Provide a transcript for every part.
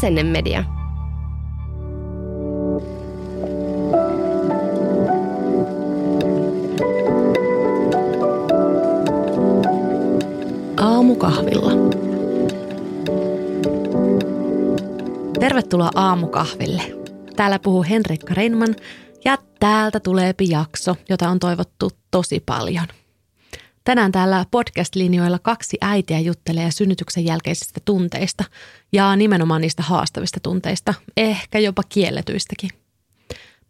Asennemedia. Aamukahvilla. Tervetuloa aamukahville. Täällä puhuu Henrikka Reinman ja täältä tuleepi jakso, jota on toivottu tosi paljon. Tänään täällä podcast-linjoilla kaksi äitiä juttelee synnytyksen jälkeisistä tunteista ja nimenomaan niistä haastavista tunteista, ehkä jopa kielletyistäkin.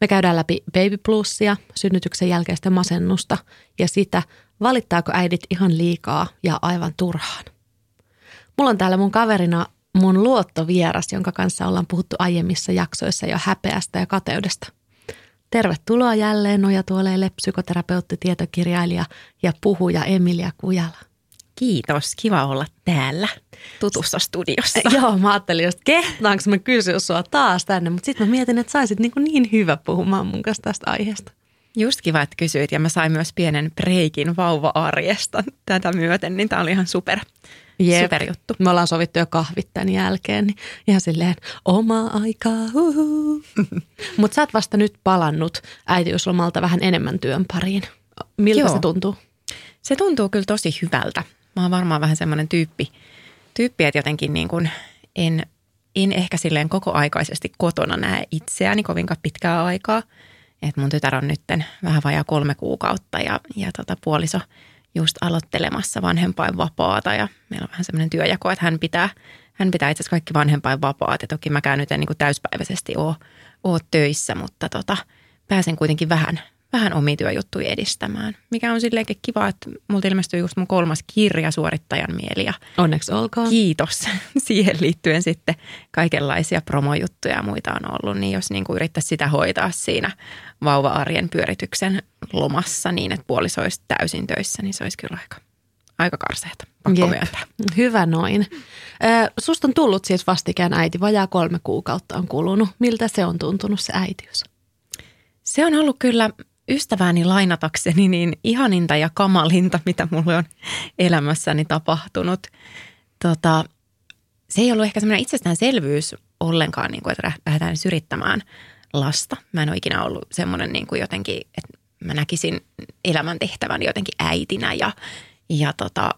Me käydään läpi baby plussia, synnytyksen jälkeistä masennusta ja sitä, valittaako äidit ihan liikaa ja aivan turhaan. Mulla on täällä mun kaverina mun luottovieras, jonka kanssa ollaan puhuttu aiemmissa jaksoissa jo häpeästä ja kateudesta. Tervetuloa jälleen nojatuoleille psykoterapeutti, tietokirjailija ja puhuja Emilia Kujala. Kiitos, kiva olla täällä tutussa studiossa. Joo, mä ajattelin just, kehtaanko mä kysyä sua taas tänne, mutta sitten mä mietin, että saisit niin, niin hyvä puhumaan mun kanssa tästä aiheesta. Just kiva, että kysyit ja mä sain myös pienen breikin vauva-arjesta tätä myöten, niin tää oli ihan super, Jep. super juttu. Me ollaan sovittu jo kahvit tämän jälkeen, niin ihan silleen oma aikaa, Mutta sä oot vasta nyt palannut äitiyslomalta vähän enemmän työn pariin. Miltä Joo. se tuntuu? Se tuntuu kyllä tosi hyvältä. Mä oon varmaan vähän semmoinen tyyppi, tyyppi että jotenkin niin kuin en, en ehkä silleen kokoaikaisesti kotona näe itseäni kovinkaan pitkää aikaa – että mun tytär on nytten vähän vajaa kolme kuukautta ja, ja tota puoliso just aloittelemassa vanhempainvapaata ja meillä on vähän semmoinen työjako, että hän pitää, hän pitää itse asiassa kaikki vanhempainvapaat ja toki mäkään nyt en niin kuin täyspäiväisesti ole, ole töissä, mutta tota, pääsen kuitenkin vähän, vähän omia työjuttuja edistämään. Mikä on silleenkin kiva, että multa ilmestyy just mun kolmas kirja suorittajan mieli. Ja Onneksi olkoon. Kiitos. Siihen liittyen sitten kaikenlaisia promojuttuja ja muita on ollut. Niin jos niin kuin yrittäisi sitä hoitaa siinä vauva-arjen pyörityksen lomassa niin, että puoliso olisi täysin töissä, niin se olisi kyllä aika, aika karseeta. Pakko Jep. myöntää. Hyvä noin. susta on tullut siis vastikään äiti. Vajaa kolme kuukautta on kulunut. Miltä se on tuntunut se äitiys? Se on ollut kyllä ystävääni lainatakseni niin ihaninta ja kamalinta, mitä mulle on elämässäni tapahtunut. Tota, se ei ollut ehkä semmoinen itsestäänselvyys ollenkaan, niin kuin, että lähdetään syrjittämään lasta. Mä en ole ikinä ollut semmoinen niin kuin jotenkin, että mä näkisin elämäntehtävän jotenkin äitinä ja, ja tota,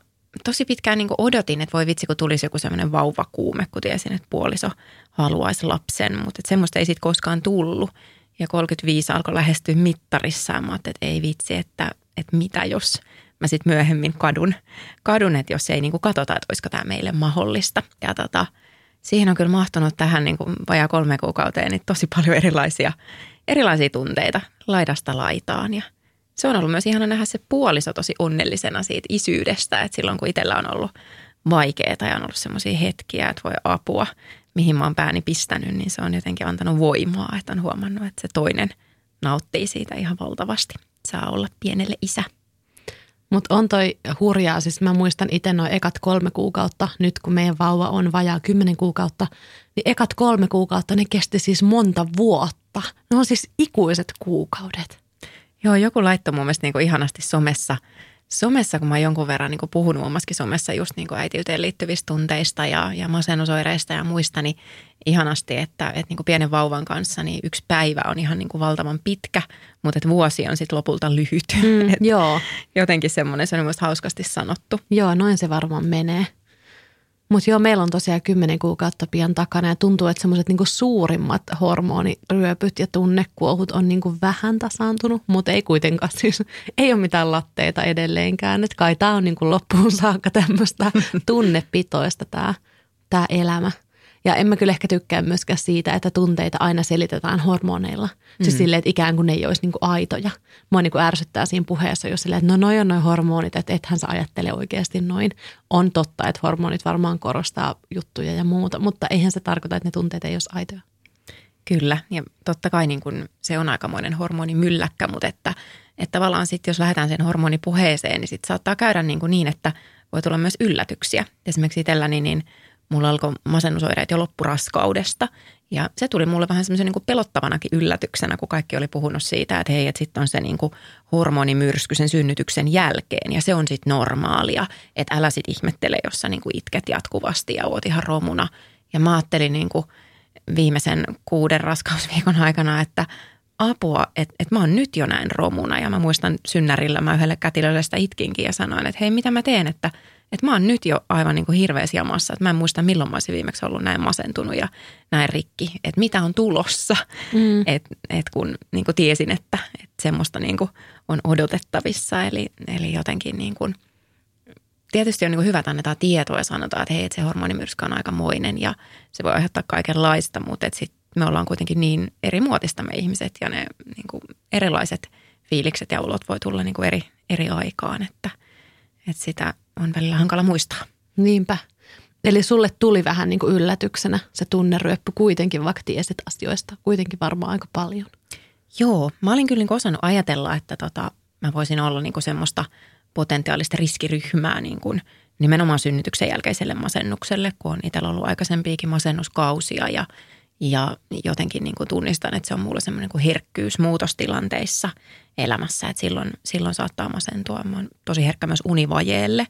tosi pitkään niin odotin, että voi vitsi, kun tulisi joku semmoinen vauvakuume, kun tiesin, että puoliso haluaisi lapsen, mutta että semmoista ei sitten koskaan tullut ja 35 alkoi lähestyä mittarissaan. Mä että ei vitsi, että, että mitä jos mä sitten myöhemmin kadun, kadun, että jos ei niin kuin katsota, että olisiko tämä meille mahdollista. Ja tota, siihen on kyllä mahtunut tähän niin kuin vajaa kolme kuukauteen niin tosi paljon erilaisia, erilaisia tunteita laidasta laitaan. Ja se on ollut myös ihana nähdä se puoliso tosi onnellisena siitä isyydestä, että silloin kun itsellä on ollut vaikeaa ja on ollut semmoisia hetkiä, että voi apua, mihin mä oon pääni pistänyt, niin se on jotenkin antanut voimaa, että on huomannut, että se toinen nauttii siitä ihan valtavasti. Saa olla pienelle isä. Mutta on toi hurjaa, siis mä muistan itse noin ekat kolme kuukautta, nyt kun meidän vauva on vajaa kymmenen kuukautta, niin ekat kolme kuukautta ne kesti siis monta vuotta. Ne on siis ikuiset kuukaudet. Joo, joku laittoi mun mielestä niin kuin ihanasti somessa – somessa, kun mä oon jonkun verran niin puhunut omassakin somessa just niin äitiyteen liittyvistä tunteista ja, ja masennusoireista ja muista, niin ihanasti, että, että niin pienen vauvan kanssa niin yksi päivä on ihan niin kuin valtavan pitkä, mutta että vuosi on sitten lopulta lyhyt. Mm, joo. Jotenkin semmoinen, se on myös hauskasti sanottu. Joo, noin se varmaan menee. Mutta joo, meillä on tosiaan kymmenen kuukautta pian takana ja tuntuu, että semmoiset niinku suurimmat hormoniryöpyt ja tunnekuohut on niinku vähän tasaantunut, mutta ei kuitenkaan siis, ei ole mitään latteita edelleenkään. Et kai tämä on niinku loppuun saakka tämmöistä tunnepitoista tämä tää elämä. Ja en mä kyllä ehkä tykkää myöskään siitä, että tunteita aina selitetään hormoneilla. Mm. Siis silleen, että ikään kuin ne ei olisi niin kuin aitoja. Mua niin kuin ärsyttää siinä puheessa jo silleen, että no noin on noin hormonit, että ethän sä ajattele oikeasti noin. On totta, että hormonit varmaan korostaa juttuja ja muuta, mutta eihän se tarkoita, että ne tunteet ei olisi aitoja. Kyllä, ja totta kai niin kuin se on aikamoinen hormonimylläkkä, mutta että, että tavallaan sitten jos lähdetään sen hormonipuheeseen, niin sitten saattaa käydä niin, kuin niin, että voi tulla myös yllätyksiä. Esimerkiksi itselläni niin – mulla alkoi masennusoireet jo loppuraskaudesta. Ja se tuli mulle vähän semmoisen niin pelottavanakin yllätyksenä, kun kaikki oli puhunut siitä, että hei, että sitten on se niin kuin hormonimyrsky sen synnytyksen jälkeen ja se on sitten normaalia. Että älä sitten ihmettele, jos sä niin kuin itket jatkuvasti ja oot ihan romuna. Ja mä ajattelin niin kuin viimeisen kuuden raskausviikon aikana, että apua, että, että mä oon nyt jo näin romuna. Ja mä muistan synnärillä, mä yhdelle kätilölle sitä itkinkin ja sanoin, että hei, mitä mä teen, että, että mä oon nyt jo aivan niin kuin hirveässä jamassa. Että mä en muista, milloin mä olisin viimeksi ollut näin masentunut ja näin rikki. Että mitä on tulossa. Mm. Että et kun niin kuin tiesin, että, että semmoista niin kuin on odotettavissa. Eli, eli jotenkin niin kuin, tietysti on niin kuin hyvä, että annetaan tietoa ja sanotaan, että hei, että se hormonimyrsky on aikamoinen ja se voi aiheuttaa kaikenlaista, mutta että sit me ollaan kuitenkin niin eri muotista me ihmiset ja ne niin kuin erilaiset fiilikset ja olot voi tulla niin kuin eri, eri aikaan, että, että sitä on välillä hankala muistaa. Niinpä. Eli sulle tuli vähän niin kuin yllätyksenä se tunneryöppy kuitenkin, vaikka tiesit asioista kuitenkin varmaan aika paljon. Joo, mä olin kyllä niin osannut ajatella, että tota, mä voisin olla niin kuin semmoista potentiaalista riskiryhmää niin kuin nimenomaan synnytyksen jälkeiselle masennukselle, kun on itsellä ollut aikaisempiakin masennuskausia ja, ja jotenkin niin kuin tunnistan, että se on mulle semmoinen kuin herkkyys muutostilanteissa elämässä, että silloin, silloin saattaa masentua. Mä oon tosi herkkä myös univajeelle,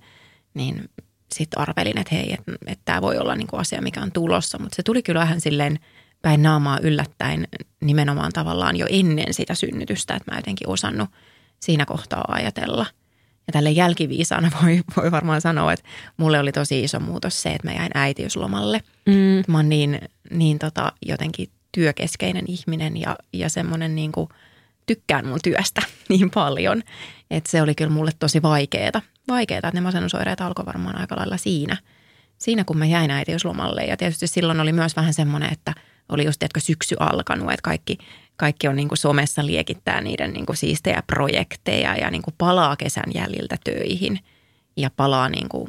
niin sitten arvelin, että hei, että, että tämä voi olla niin kuin asia, mikä on tulossa, mutta se tuli kyllä vähän silleen päin naamaa yllättäen nimenomaan tavallaan jo ennen sitä synnytystä, että mä jotenkin osannut siinä kohtaa ajatella – ja tälle jälkiviisaana voi, voi varmaan sanoa, että mulle oli tosi iso muutos se, että mä jäin äitiyslomalle. Mm. Mä oon niin, niin tota, jotenkin työkeskeinen ihminen ja, ja semmoinen niin kuin, tykkään mun työstä niin paljon, että se oli kyllä mulle tosi vaikeeta. Vaikeeta, että ne masennusoireet alkoi varmaan aika lailla siinä, siinä kun mä jäin äitiyslomalle. Ja tietysti silloin oli myös vähän semmoinen, että oli just tiedätkö, syksy alkanut, että kaikki kaikki on niin kuin somessa liekittää niiden niin kuin siistejä projekteja ja niin kuin palaa kesän jäljiltä töihin ja palaa niin kuin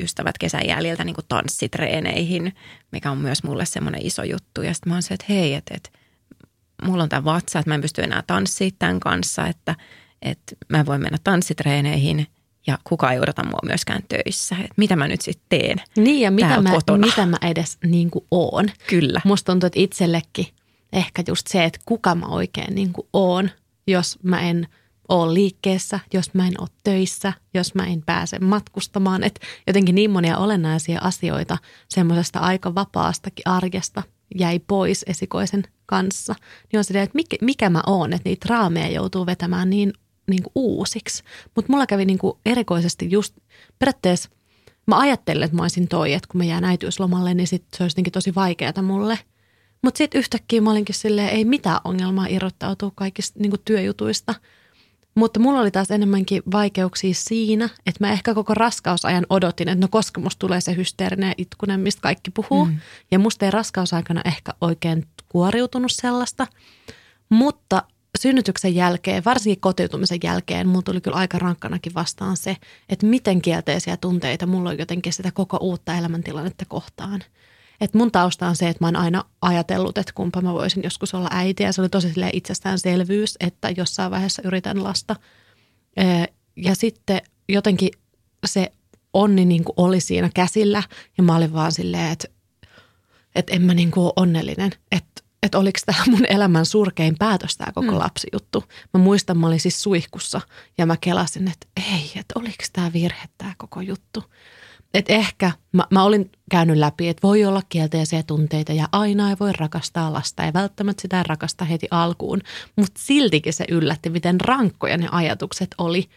ystävät kesän jäljiltä niin kuin tanssitreeneihin, mikä on myös mulle semmoinen iso juttu. Ja sitten mä oon se, että hei, että, että mulla on tämä vatsa, että mä en pysty enää tanssimaan tämän kanssa, että, että mä voin mennä tanssitreeneihin ja kukaan ei odota mua myöskään töissä. Että mitä mä nyt sitten teen Niin ja mitä mä, mitä mä edes niin kuin oon. Kyllä. Musta tuntuu, että itsellekin – ehkä just se, että kuka mä oikein niin kuin oon, jos mä en ole liikkeessä, jos mä en ole töissä, jos mä en pääse matkustamaan. Että jotenkin niin monia olennaisia asioita semmoisesta aika vapaastakin arjesta jäi pois esikoisen kanssa. Niin on se, että mikä, mikä mä oon, että niitä raameja joutuu vetämään niin, niin kuin uusiksi. Mutta mulla kävi niin kuin erikoisesti just periaatteessa, mä ajattelin, että mä olisin toi, että kun mä jään äitiyslomalle, niin sit se olisi tosi vaikeaa mulle – mutta sitten yhtäkkiä mä olinkin silleen, ei mitään ongelmaa irrottautua kaikista niin työjutuista. Mutta mulla oli taas enemmänkin vaikeuksia siinä, että mä ehkä koko raskausajan odotin, että no koska musta tulee se hysteerinen itkunen, mistä kaikki puhuu. Mm. Ja musta ei raskausaikana ehkä oikein kuoriutunut sellaista. Mutta synnytyksen jälkeen, varsinkin kotiutumisen jälkeen, mulla tuli kyllä aika rankkanakin vastaan se, että miten kielteisiä tunteita mulla on jotenkin sitä koko uutta elämäntilannetta kohtaan – että mun tausta on se, että mä oon aina ajatellut, että kumpa mä voisin joskus olla äiti. Ja se oli tosi itsestäänselvyys, että jossain vaiheessa yritän lasta. Ja sitten jotenkin se onni niin kuin oli siinä käsillä. Ja mä olin vaan silleen, että, että en mä niin kuin ole onnellinen. Että että oliko tämä mun elämän surkein päätös tämä koko mm. lapsijuttu. Mä muistan, mä olin siis suihkussa ja mä kelasin, että ei, että oliko tämä virhe tämä koko juttu et ehkä mä, mä olin käynyt läpi, että voi olla kielteisiä tunteita ja aina ei voi rakastaa lasta. Ei välttämättä sitä rakasta heti alkuun, mutta siltikin se yllätti, miten rankkoja ne ajatukset oli.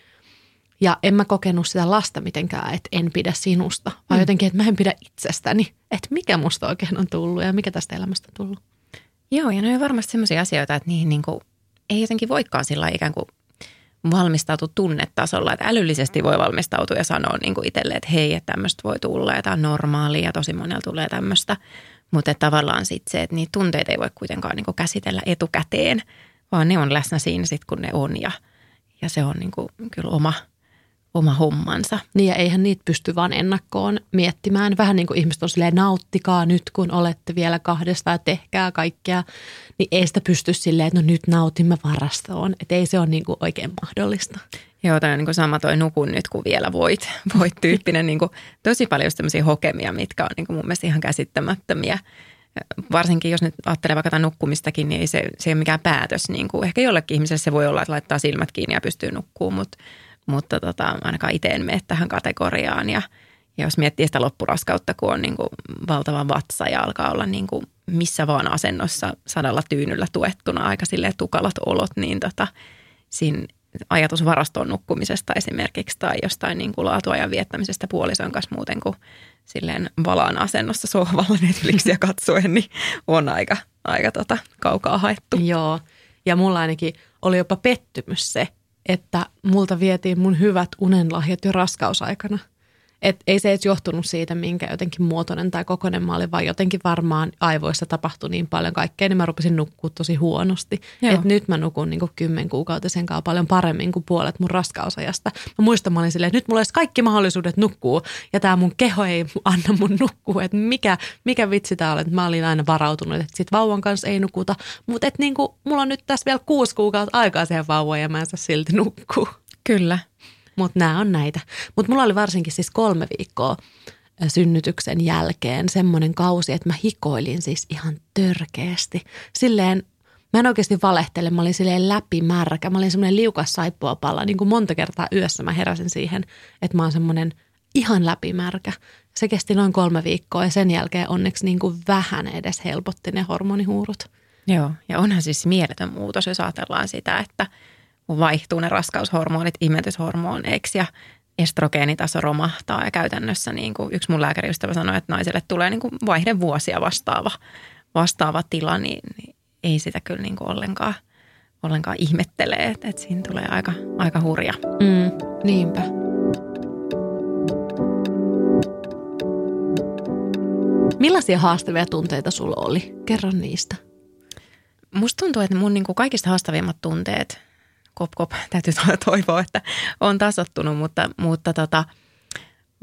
Ja en mä kokenut sitä lasta mitenkään, että en pidä sinusta, vaan mm. jotenkin, että mä en pidä itsestäni. Että mikä musta oikein on tullut ja mikä tästä elämästä on tullut. Joo, ja ne on varmasti sellaisia asioita, että niihin niin kuin, ei jotenkin voikaan sillä ikään kuin valmistautu tunnetasolla, että älyllisesti voi valmistautua ja sanoa niin kuin itselle, että hei, että tämmöistä voi tulla ja tämä on normaalia ja tosi monella tulee tämmöistä. Mutta tavallaan sitten se, että niitä tunteita ei voi kuitenkaan niin kuin käsitellä etukäteen, vaan ne on läsnä siinä sitten, kun ne on ja, ja se on niin kuin kyllä oma – oma hommansa. Niin ja eihän niitä pysty vaan ennakkoon miettimään. Vähän niin kuin ihmiset on silleen, nauttikaa nyt kun olette vielä kahdesta ja tehkää kaikkea. Niin ei sitä pysty silleen, että no nyt nautimme varastoon. Että ei se ole niin kuin oikein mahdollista. Joo, toi on niin kuin sama toi nukun nyt, kun vielä voit, voit tyyppinen. niin kuin, tosi paljon sellaisia hokemia, mitkä on niin kuin mun mielestä ihan käsittämättömiä. Varsinkin jos nyt ajattelee vaikka nukkumistakin, niin ei se, se ei ole mikään päätös. Niin kuin, ehkä jollekin ihmiselle se voi olla, että laittaa silmät kiinni ja pystyy nukkumaan, mutta mutta tota, ainakaan itse en mene tähän kategoriaan. Ja, Ja jos miettii sitä loppuraskautta, kun on niin kuin valtava vatsa ja alkaa olla niin kuin missä vaan asennossa sadalla tyynyllä tuettuna aika tukalat olot, niin tota, siinä ajatus varastoon nukkumisesta esimerkiksi tai jostain niin kuin laatuajan viettämisestä puolison kanssa muuten kuin silleen valaan asennossa sohvalla Netflixiä katsoen, niin on aika, aika tota, kaukaa haettu. Joo, ja mulla ainakin oli jopa pettymys se, että multa vietiin mun hyvät unenlahjat jo raskausaikana – et ei se edes johtunut siitä, minkä jotenkin muotoinen tai kokoinen mä olin, vaan jotenkin varmaan aivoissa tapahtui niin paljon kaikkea, niin mä rupesin nukkua tosi huonosti. Et nyt mä nukun niin kymmen kuukautisen kanssa paljon paremmin kuin puolet mun raskausajasta. Mä muistan, mä olin silleen, että nyt mulla olisi kaikki mahdollisuudet nukkuu ja tämä mun keho ei anna mun nukkua. Että mikä, mikä vitsi tää on, että mä olin aina varautunut, että sit vauvan kanssa ei nukuta. Mutta että niin mulla on nyt tässä vielä kuusi kuukautta aikaa siihen vauvaan ja mä en saa silti nukkua. Kyllä. Mutta nämä on näitä. Mutta mulla oli varsinkin siis kolme viikkoa synnytyksen jälkeen semmoinen kausi, että mä hikoilin siis ihan törkeästi. Silleen, mä en oikeasti valehtele, mä olin silleen läpimärkä. Mä olin semmoinen liukas saippuapalla. Niin kuin monta kertaa yössä mä heräsin siihen, että mä oon semmoinen ihan läpimärkä. Se kesti noin kolme viikkoa ja sen jälkeen onneksi niin kuin vähän edes helpotti ne hormonihuurut. Joo, ja onhan siis mieletön muutos, jos ajatellaan sitä, että – vaihtuu ne raskaushormonit imetyshormoneiksi ja estrogeenitaso romahtaa ja käytännössä niin kuin yksi mun lääkäriystävä sanoi, että naiselle tulee niin kuin vaihdevuosia vastaava, vastaava tila, niin, niin ei sitä kyllä niin kuin ollenkaan, ollenkaan ihmettele, että, että siinä tulee aika, aika hurja. Mm, niinpä. Millaisia haastavia tunteita sulla oli? Kerro niistä. Musta tuntuu, että mun niin kuin kaikista haastavimmat tunteet – kop kop, täytyy toivoa, että on tasottunut, mutta, mutta tota,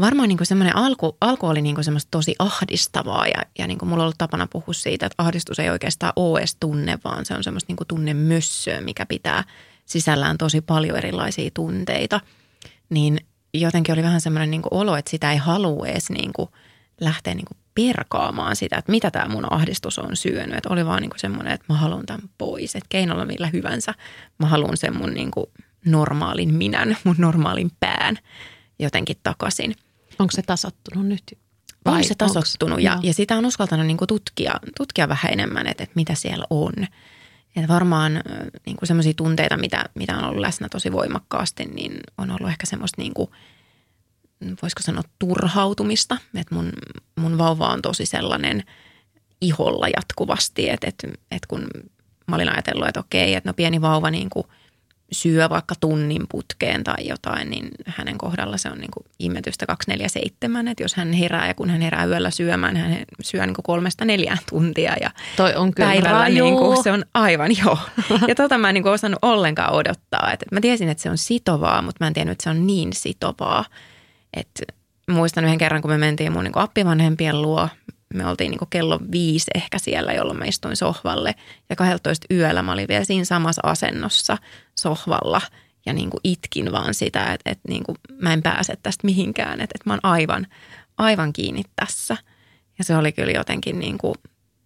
varmaan niin semmoinen alku, alku oli niin semmoista tosi ahdistavaa ja, ja niin mulla on ollut tapana puhua siitä, että ahdistus ei oikeastaan ole edes tunne, vaan se on semmoista niin tunnemössöä, mikä pitää sisällään tosi paljon erilaisia tunteita. Niin jotenkin oli vähän semmoinen niin olo, että sitä ei halua edes niin lähteä niin perkaamaan sitä, että mitä tämä mun ahdistus on syönyt. Että oli vaan niin kuin semmoinen, että mä haluan tämän pois. Että keinolla millä hyvänsä mä haluan sen mun niin kuin normaalin minän, mun normaalin pään jotenkin takaisin. Onko se tasottunut nyt? Vai on se tasottunut ja, ja sitä on uskaltanut niin kuin tutkia, tutkia vähän enemmän, että, että mitä siellä on. Että varmaan niin semmoisia tunteita, mitä, mitä on ollut läsnä tosi voimakkaasti, niin on ollut ehkä semmoista niin kuin – voisiko sanoa turhautumista, että mun, mun vauva on tosi sellainen iholla jatkuvasti, että, että, että kun mä olin ajatellut, että okei, että no pieni vauva niin kuin syö vaikka tunnin putkeen tai jotain, niin hänen kohdalla se on niin kuin imetystä 247, että jos hän herää ja kun hän herää yöllä syömään, hän syö niin kuin kolmesta neljään tuntia ja Toi on kyllä päivällä niin kuin, se on aivan joo. Ja tota mä en niin kuin osannut ollenkaan odottaa, että mä tiesin, että se on sitovaa, mutta mä en tiennyt, että se on niin sitovaa – et muistan yhden kerran, kun me mentiin mun niin appivanhempien luo, me oltiin niin kello viisi ehkä siellä, jolloin mä istuin sohvalle. Ja 12 yöllä mä olin vielä siinä samassa asennossa sohvalla ja niin kuin itkin vaan sitä, että, että niin kuin mä en pääse tästä mihinkään, että, että mä oon aivan, aivan kiinni tässä. Ja se oli kyllä jotenkin niin kuin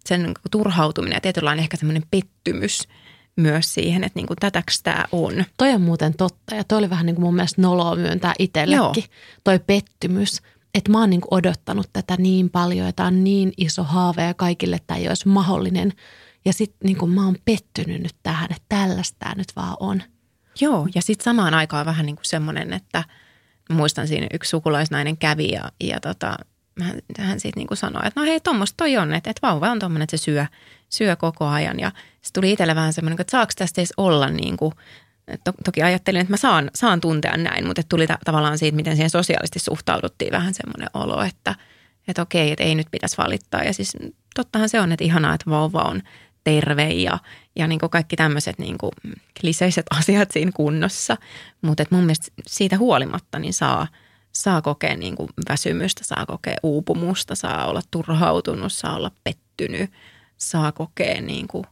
sen niin kuin turhautuminen ja tietynlainen ehkä semmoinen pettymys – myös siihen, että niin kuin tätäks tämä on. Toi on muuten totta ja toi oli vähän niin kuin mun mielestä noloa myöntää itsellekin. Joo. Toi pettymys, että mä oon niin kuin odottanut tätä niin paljon ja tämä on niin iso haave ja kaikille tämä ei olisi mahdollinen. Ja sitten niin mä oon pettynyt nyt tähän, että tällaista tämä nyt vaan on. Joo, ja sitten samaan aikaan vähän niin kuin semmoinen, että muistan siinä yksi sukulaisnainen kävi ja, ja tota, hän, hän sitten niin kuin sanoi, että no hei, tuommoista toi on, että, että vauva on tuommoinen, että se syö, syö koko ajan. Ja se tuli itselle vähän semmoinen, että saako tästä edes olla niin kuin, to, toki ajattelin, että mä saan, saan tuntea näin, mutta tuli ta- tavallaan siitä, miten siihen sosiaalisesti suhtauduttiin vähän semmoinen olo, että, että okei, että ei nyt pitäisi valittaa. Ja siis tottahan se on, että ihanaa, että vauva on terve ja, ja niin kuin kaikki tämmöiset niin kuin kliseiset asiat siinä kunnossa. Mutta mun mielestä siitä huolimatta niin saa – saa kokea niin kuin väsymystä, saa kokea uupumusta, saa olla turhautunut, saa olla pettynyt, saa kokea niin kuin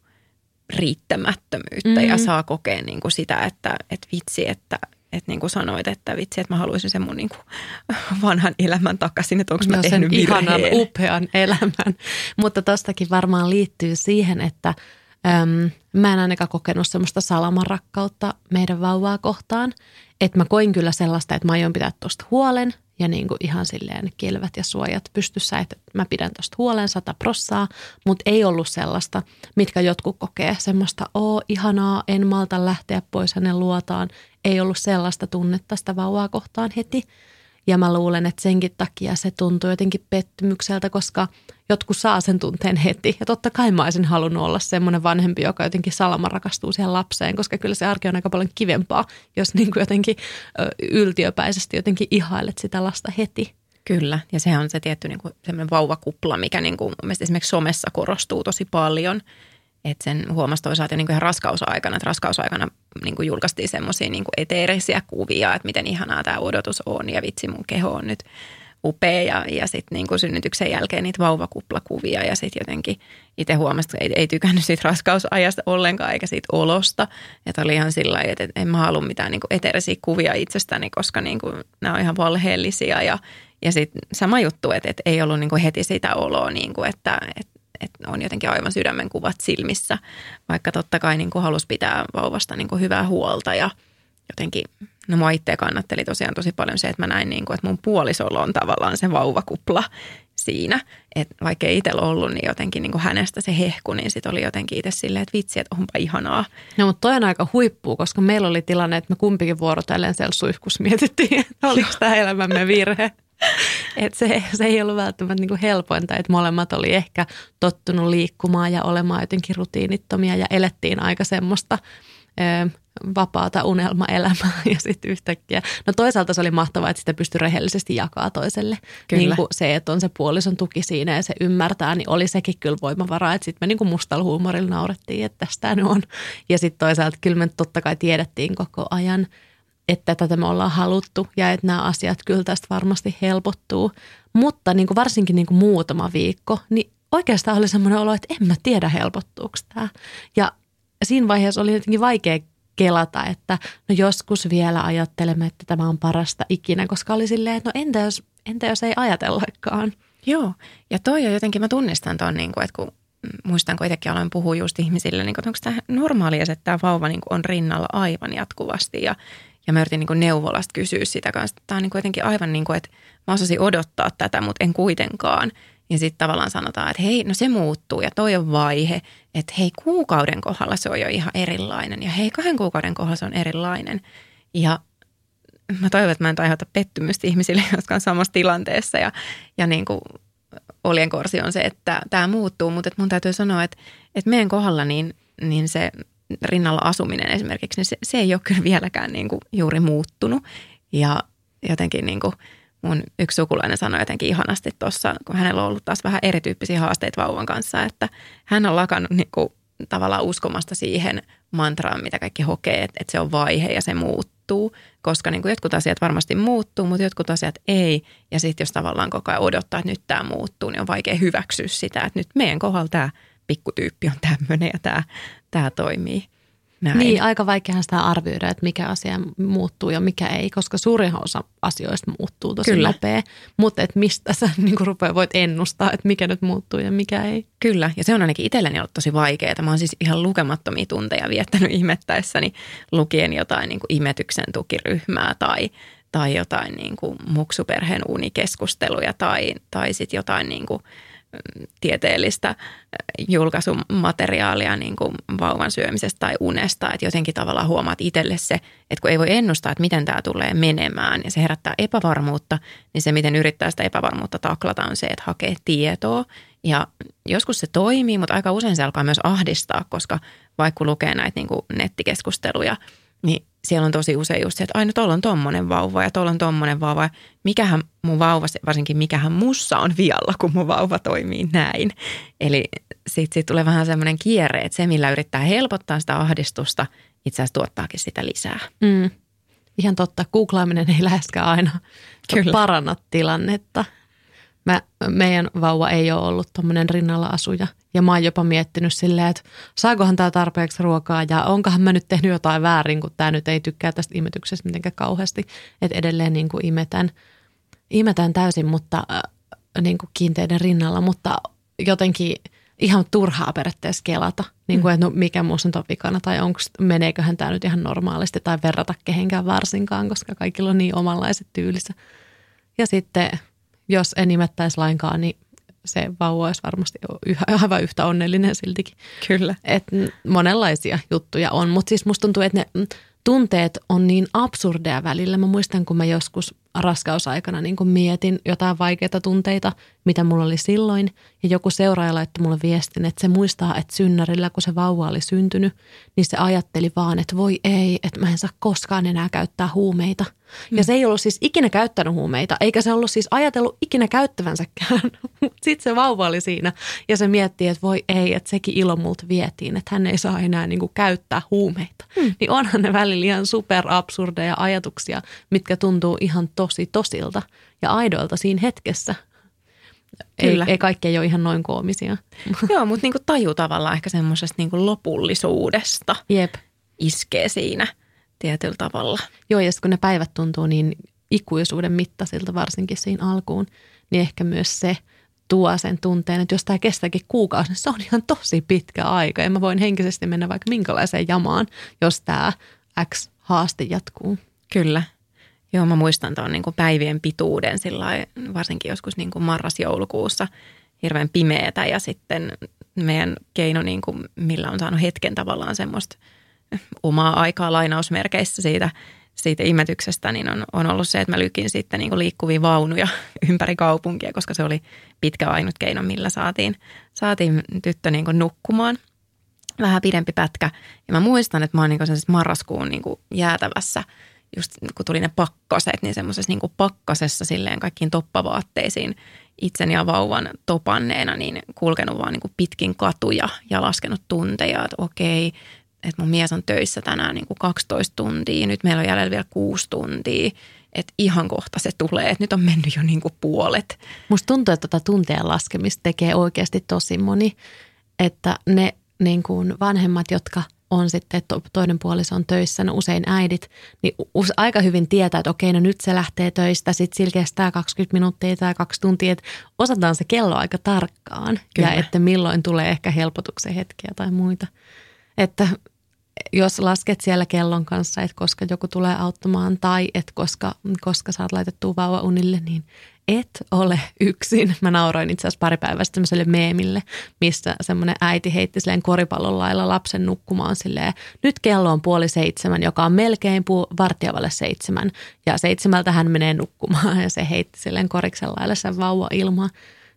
riittämättömyyttä mm-hmm. ja saa kokea niin kuin sitä, että, että vitsi, että, että niin kuin sanoit, että vitsi, että mä haluaisin sen mun niin kuin vanhan elämän takaisin, että onko mä no, tehnyt sen ihanan, upean elämän. Mutta tostakin varmaan liittyy siihen, että äm, mä en ainakaan kokenut semmoista salamarakkautta meidän vauvaa kohtaan. Että mä koin kyllä sellaista, että mä aion pitää tuosta huolen ja niin kuin ihan silleen kilvet ja suojat pystyssä, että mä pidän tuosta huolen sata prossaa, mutta ei ollut sellaista, mitkä jotkut kokee semmoista, oo ihanaa, en malta lähteä pois hänen luotaan. Ei ollut sellaista tunnetta sitä vauvaa kohtaan heti. Ja mä luulen, että senkin takia se tuntuu jotenkin pettymykseltä, koska jotkut saa sen tunteen heti. Ja totta kai mä olisin halunnut olla semmoinen vanhempi, joka jotenkin salama rakastuu siihen lapseen, koska kyllä se arki on aika paljon kivempaa, jos niin kuin jotenkin yltiöpäisesti jotenkin ihailet sitä lasta heti. Kyllä, ja se on se tietty niin kuin semmoinen vauvakupla, mikä niin kuin, esimerkiksi somessa korostuu tosi paljon – että sen huomasi toisaalta niin kuin ihan raskausaikana, että raskausaikana niin kuin julkaistiin semmoisia niin eteerisiä kuvia, että miten ihanaa tämä odotus on ja vitsi mun keho on nyt upea ja, ja sitten niin synnytyksen jälkeen niitä vauvakuplakuvia ja sitten jotenkin itse huomasin, että ei, ei tykännyt siitä raskausajasta ollenkaan eikä siitä olosta. Että oli ihan sillä että en mä halua mitään niin eteerisiä kuvia itsestäni, koska niin kuin, nämä on ihan valheellisia ja, ja sitten sama juttu, että, että ei ollut niin kuin heti sitä oloa, niin kuin, että, että että on jotenkin aivan sydämen kuvat silmissä, vaikka totta kai niin kuin halusi pitää vauvasta niin kuin hyvää huolta ja jotenkin, no mua itse kannatteli tosiaan tosi paljon se, että mä näin niin kuin, että mun puolisolla on tavallaan se vauvakupla siinä, että vaikka ei itsellä ollut, niin jotenkin niin kuin hänestä se hehku, niin sitten oli jotenkin itse silleen, että vitsi, että onpa ihanaa. No mutta toi on aika huippu, koska meillä oli tilanne, että me kumpikin vuorotellen siellä suihkussa mietittiin, että oliko tämä elämämme virhe. Et se, se ei ollut välttämättä niinku helpointa, että molemmat oli ehkä tottunut liikkumaan ja olemaan jotenkin rutiinittomia ja elettiin aika semmoista ö, vapaata unelmaelämää ja sitten yhtäkkiä. No toisaalta se oli mahtavaa, että sitä pystyi rehellisesti jakaa toiselle. Kyllä. Niin kuin se, että on se puolison tuki siinä ja se ymmärtää, niin oli sekin kyllä voimavara. Että sitten me niin kuin mustalla huumorilla naurettiin, että tästä on. Ja sitten toisaalta kyllä me totta kai tiedettiin koko ajan – että tätä me ollaan haluttu ja että nämä asiat kyllä tästä varmasti helpottuu. Mutta niin kuin varsinkin niin kuin muutama viikko, niin oikeastaan oli semmoinen olo, että en mä tiedä helpottuuko tämä. Ja siinä vaiheessa oli jotenkin vaikea kelata, että no joskus vielä ajattelemme, että tämä on parasta ikinä, koska oli silleen, että no entä jos, entä jos ei ajatellakaan. Joo, ja toi on jotenkin, mä tunnistan tuon, niin kuin, että kun muistan, kun itsekin aloin puhua just ihmisille, niin kuin, että onko tämä normaalia, että tämä vauva niin kuin on rinnalla aivan jatkuvasti ja ja mä yritin niin neuvolasta kysyä sitä kanssa. Tämä on niin jotenkin aivan niin kuin, että mä osasin odottaa tätä, mutta en kuitenkaan. Ja sitten tavallaan sanotaan, että hei, no se muuttuu ja toi on vaihe, että hei, kuukauden kohdalla se on jo ihan erilainen ja hei, kahden kuukauden kohdalla se on erilainen. Ja mä toivon, että mä en aiheuta pettymystä ihmisille, jotka on samassa tilanteessa ja, ja niin kuin oljenkorsi on se, että tämä muuttuu, mutta mun täytyy sanoa, että, että meidän kohdalla niin, niin se rinnalla asuminen esimerkiksi, niin se, se ei ole kyllä vieläkään niin kuin juuri muuttunut. Ja jotenkin niin kuin mun yksi sukulainen sanoi jotenkin ihanasti tuossa, kun hänellä on ollut taas vähän erityyppisiä haasteita vauvan kanssa, että hän on lakannut niin kuin tavallaan uskomasta siihen mantraan, mitä kaikki hokee, että, että se on vaihe ja se muuttuu, koska niin kuin jotkut asiat varmasti muuttuu, mutta jotkut asiat ei. Ja sitten jos tavallaan koko ajan odottaa, että nyt tämä muuttuu, niin on vaikea hyväksyä sitä, että nyt meidän kohdalla tämä pikkutyyppi on tämmöinen ja tämä, tämä toimii. Näin. Niin, aika vaikeahan sitä arvioida, että mikä asia muuttuu ja mikä ei, koska suurin osa asioista muuttuu tosi Kyllä. nopea. Mutta että mistä sä niin rupeat, voit ennustaa, että mikä nyt muuttuu ja mikä ei. Kyllä, ja se on ainakin itselleni ollut tosi vaikeaa. Mä oon siis ihan lukemattomia tunteja viettänyt ihmettäessäni lukien jotain niin kuin imetyksen tukiryhmää tai, tai jotain niin kuin muksuperheen unikeskusteluja tai, tai sitten jotain niin kuin – tieteellistä äh, julkaisumateriaalia niin kuin vauvan syömisestä tai unesta, että jotenkin tavallaan huomaat itselle se, että kun ei voi ennustaa, että miten tämä tulee menemään ja se herättää epävarmuutta, niin se miten yrittää sitä epävarmuutta taklata on se, että hakee tietoa. Ja joskus se toimii, mutta aika usein se alkaa myös ahdistaa, koska vaikka lukee näitä niin kuin nettikeskusteluja, niin siellä on tosi usein just se, että aina tuolla on tommonen vauva ja tuolla on tommonen vauva. Mikähän mun vauva, varsinkin mikähän mussa on vialla, kun mun vauva toimii näin. Eli sitten sit tulee vähän semmoinen kierre, että se millä yrittää helpottaa sitä ahdistusta, itse asiassa tuottaakin sitä lisää. Mm. Ihan totta, googlaaminen ei läheskään aina Kyllä. paranna tilannetta. Mä, meidän vauva ei ole ollut tuommoinen rinnalla asuja. Ja mä oon jopa miettinyt silleen, että saakohan tämä tarpeeksi ruokaa ja onkohan mä nyt tehnyt jotain väärin, kun tämä nyt ei tykkää tästä imetyksestä mitenkään kauheasti. Että edelleen niin kuin imetän, imetän täysin, mutta äh, niin kuin kiinteiden rinnalla, mutta jotenkin ihan turhaa periaatteessa kelata, niin kuin, mm. että no, mikä muussa on vikana tai onko, meneeköhän tämä nyt ihan normaalisti tai verrata kehenkään varsinkaan, koska kaikilla on niin omanlaiset tyylissä Ja sitten, jos en nimettäisi lainkaan, niin se vauva olisi varmasti yhä, aivan yhtä onnellinen siltikin. Kyllä. Et monenlaisia juttuja on, mutta siis musta tuntuu, että ne tunteet on niin absurdeja välillä. Mä muistan, kun mä joskus raskausaikana niin kun mietin jotain vaikeita tunteita, mitä mulla oli silloin. Ja joku seuraaja laittoi mulle viestin, että se muistaa, että synnärillä, kun se vauva oli syntynyt, niin se ajatteli vaan, että voi ei, että mä en saa koskaan enää käyttää huumeita. Mm. Ja se ei ollut siis ikinä käyttänyt huumeita, eikä se ollut siis ajatellut ikinä käyttävänsäkään. Sitten se vauva oli siinä ja se miettii, että voi ei, että sekin ilo multa vietiin, että hän ei saa enää niin kuin käyttää huumeita. Mm. Niin onhan ne välillä ihan superabsurdeja ajatuksia, mitkä tuntuu ihan tosi tosilta ja aidoilta siinä hetkessä. Kyllä. Ei, ei kaikki ei ole ihan noin koomisia. Joo, mutta niinku taju tavallaan ehkä semmoisesta niinku lopullisuudesta Jep. iskee siinä tietyllä tavalla. Joo, ja kun ne päivät tuntuu niin ikuisuuden mittaisilta, varsinkin siinä alkuun, niin ehkä myös se tuo sen tunteen, että jos tämä kestääkin kuukausi, niin se on ihan tosi pitkä aika. Ja mä voin henkisesti mennä vaikka minkälaiseen jamaan, jos tämä X haaste jatkuu. Kyllä. Joo, mä muistan tuon niin päivien pituuden sillä varsinkin joskus niin kuin marras-joulukuussa hirveän pimeätä ja sitten meidän keino, niin kuin, millä on saanut hetken tavallaan semmoista omaa aikaa lainausmerkeissä siitä, siitä imetyksestä, niin on, on ollut se, että mä lykin sitten niin liikkuvia vaunuja ympäri kaupunkia, koska se oli pitkä ainut keino, millä saatiin, saatiin tyttö niin nukkumaan. Vähän pidempi pätkä. Ja mä muistan, että mä oon niin marraskuun niin jäätävässä – just kun tuli ne pakkaset, niin semmoisessa niin pakkasessa silleen kaikkiin toppavaatteisiin itsen ja vauvan topanneena, niin kulkenut vaan niin pitkin katuja ja laskenut tunteja, että okei, että mun mies on töissä tänään niin kuin 12 tuntia, nyt meillä on jäljellä vielä 6 tuntia, että ihan kohta se tulee, että nyt on mennyt jo niin kuin puolet. Musta tuntuu, että tuota tunteen laskemista tekee oikeasti tosi moni, että ne niin kuin vanhemmat, jotka – on sitten, että toinen puoliso on töissä, no usein äidit, niin aika hyvin tietää, että okei, no nyt se lähtee töistä, sitten sillä kestää 20 minuuttia tai kaksi tuntia, että osataan se kello aika tarkkaan Kyllä. ja että milloin tulee ehkä helpotuksen hetkiä tai muita. Että jos lasket siellä kellon kanssa, että koska joku tulee auttamaan tai että koska, koska saat laitettua vauva unille, niin et ole yksin. Mä nauroin itse asiassa pari päivää sitten meemille, missä semmoinen äiti heitti silleen koripallon lailla lapsen nukkumaan silleen, nyt kello on puoli seitsemän, joka on melkein puu, vartijavalle seitsemän. Ja seitsemältä hän menee nukkumaan ja se heitti silleen koriksen lailla sen vauva ilmaan.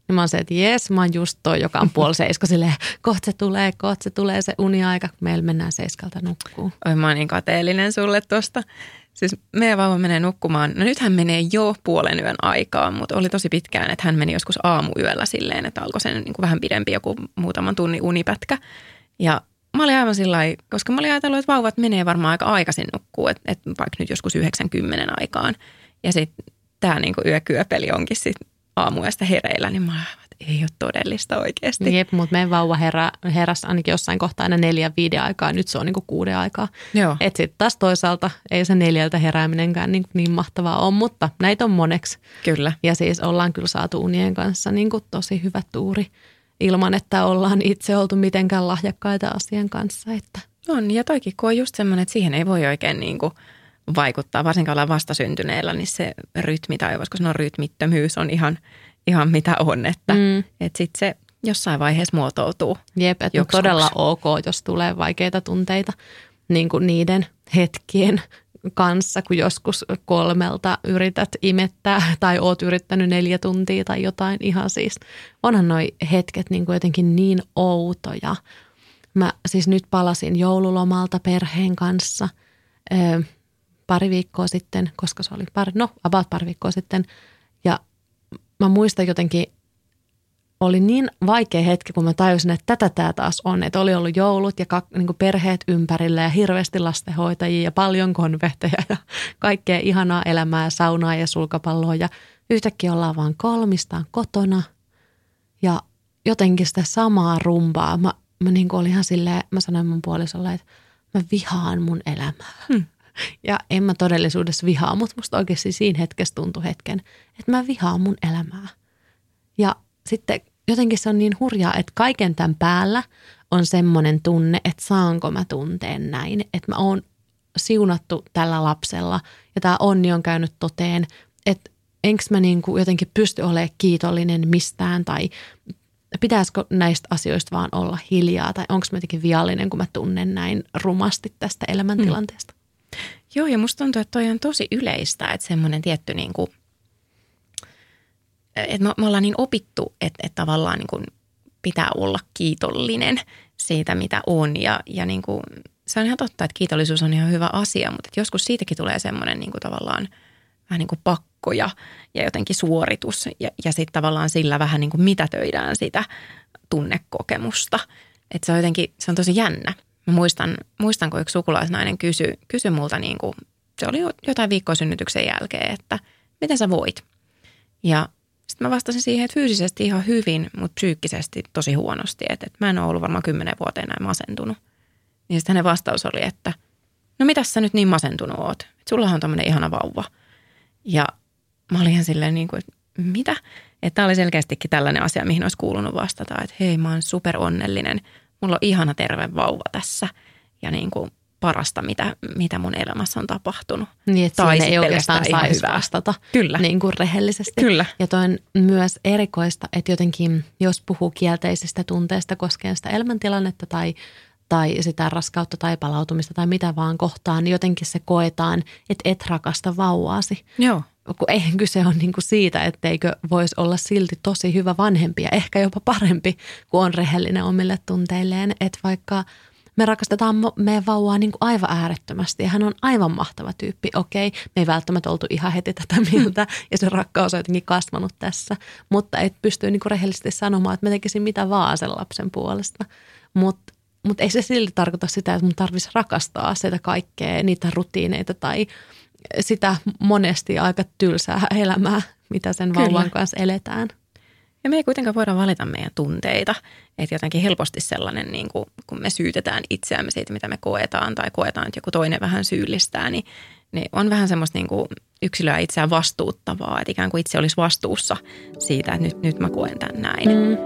Niin mä oon se, että jes, mä oon just toi, joka on puoli seiska silleen, kohta se tulee, kohta se tulee se uniaika, kun meillä mennään seiskalta nukkuun. Oi mä oon niin kateellinen sulle tosta. Siis meidän vauva menee nukkumaan, no nyt hän menee jo puolen yön aikaa, mutta oli tosi pitkään, että hän meni joskus aamuyöllä silleen, että alkoi sen niin kuin vähän pidempi joku muutaman tunnin unipätkä. Ja mä olin aivan sillä koska mä olin ajatellut, että vauvat menee varmaan aika aikaisin nukkuu, että, että vaikka nyt joskus 90 aikaan. Ja sitten tämä niin yökyöpeli onkin sitten aamuyöstä hereillä, niin mä olin, ei ole todellista oikeasti. Jep, mutta meidän vauva herä, heräsi ainakin jossain kohtaa aina neljän, viiden aikaa, nyt se on niin kuin kuuden aikaa. Joo. Et sitten taas toisaalta ei se neljältä herääminenkään niin, niin mahtavaa ole, mutta näitä on moneksi. Kyllä. Ja siis ollaan kyllä saatu unien kanssa niin kuin tosi hyvä tuuri ilman, että ollaan itse oltu mitenkään lahjakkaita asian kanssa. Että. On, ja toikin kun on just semmoinen, että siihen ei voi oikein niin kuin – vaikuttaa, varsinkin ollaan vastasyntyneellä, niin se rytmi tai voisiko sanoa rytmittömyys on ihan, ihan mitä on, että mm. et sitten se jossain vaiheessa muotoutuu. Jep, että on todella ok, jos tulee vaikeita tunteita niin kuin niiden hetkien kanssa, kun joskus kolmelta yrität imettää tai oot yrittänyt neljä tuntia tai jotain ihan siis. Onhan noi hetket niin kuin jotenkin niin outoja. Mä siis nyt palasin joululomalta perheen kanssa – pari viikkoa sitten, koska se oli pari, no about pari viikkoa sitten. Ja mä muistan jotenkin, oli niin vaikea hetki, kun mä tajusin, että tätä tämä taas on. Että oli ollut joulut ja ka, niin perheet ympärillä ja hirveästi lastenhoitajia ja paljon konvehteja ja kaikkea ihanaa elämää ja saunaa ja sulkapalloa. Ja yhtäkkiä ollaan vaan kolmistaan kotona ja jotenkin sitä samaa rumbaa. Mä, mä niin olin ihan silleen, mä sanoin mun puolisolle, että mä vihaan mun elämää. Hmm. Ja en mä todellisuudessa vihaa, mutta musta oikeasti siinä hetkessä tuntui hetken, että mä vihaan mun elämää. Ja sitten jotenkin se on niin hurjaa, että kaiken tämän päällä on semmoinen tunne, että saanko mä tunteen näin. Että mä oon siunattu tällä lapsella ja tämä onni on käynyt toteen, että enkö mä niin kuin jotenkin pysty olemaan kiitollinen mistään tai pitäisikö näistä asioista vaan olla hiljaa tai onko mä jotenkin viallinen, kun mä tunnen näin rumasti tästä elämäntilanteesta. Joo, ja musta tuntuu, että toi on tosi yleistä, että semmoinen tietty niin kuin, että me, me ollaan niin opittu, että, että tavallaan niin kuin pitää olla kiitollinen siitä, mitä on ja, ja niin kuin, se on ihan totta, että kiitollisuus on ihan hyvä asia, mutta että joskus siitäkin tulee semmoinen niin kuin tavallaan vähän niin kuin pakko ja, ja jotenkin suoritus ja, ja sitten tavallaan sillä vähän niin kuin mitätöidään sitä tunnekokemusta. Että se on jotenkin, se on tosi jännä. Mä muistan, muistan kun yksi sukulaisnainen kysyi, kysyi multa niin kuin, se oli jotain viikkoa synnytyksen jälkeen, että miten sä voit? Ja sitten mä vastasin siihen, että fyysisesti ihan hyvin, mutta psyykkisesti tosi huonosti. Että, että mä en ole ollut varmaan kymmenen vuoteen näin masentunut. Niin sitten hänen vastaus oli, että no mitä sä nyt niin masentunut oot? Että sullahan on tämmöinen ihana vauva. Ja mä olin ihan silleen niin kuin, että mitä? Että tämä oli selkeästikin tällainen asia, mihin olisi kuulunut vastata, että hei mä oon super onnellinen. Mulla on ihana terve vauva tässä. Ja niin kuin parasta, mitä, mitä mun elämässä on tapahtunut. Niin, että tai ei oikeastaan saisi vastata Kyllä. Niin kuin rehellisesti. Kyllä. Ja toi on myös erikoista, että jotenkin jos puhuu kielteisistä tunteista koskien sitä elämäntilannetta tai tai sitä raskautta tai palautumista tai mitä vaan kohtaan, niin jotenkin se koetaan, että et rakasta vauvaasi. Joo. Kun eihän kyse ole niin kuin siitä, etteikö voisi olla silti tosi hyvä vanhempi ja ehkä jopa parempi, kun on rehellinen omille tunteilleen. Että vaikka me rakastetaan meidän vauvaa niin kuin aivan äärettömästi ja hän on aivan mahtava tyyppi. Okei, me ei välttämättä oltu ihan heti tätä mieltä ja se rakkaus on jotenkin kasvanut tässä, mutta et pystyy niin kuin rehellisesti sanomaan, että mä tekisin mitä vaan sen lapsen puolesta. Mutta mutta ei se silti tarkoita sitä, että mun tarvitsisi rakastaa sitä kaikkea, niitä rutiineita tai sitä monesti aika tylsää elämää, mitä sen Kyllä. vauvan kanssa eletään. Ja me ei kuitenkaan voida valita meidän tunteita. Että jotenkin helposti sellainen, niin kuin, kun me syytetään itseämme siitä, mitä me koetaan tai koetaan, että joku toinen vähän syyllistää, niin, niin on vähän semmoista niin kuin yksilöä itseään vastuuttavaa. Että ikään kuin itse olisi vastuussa siitä, että nyt, nyt mä koen tämän näin. Mm.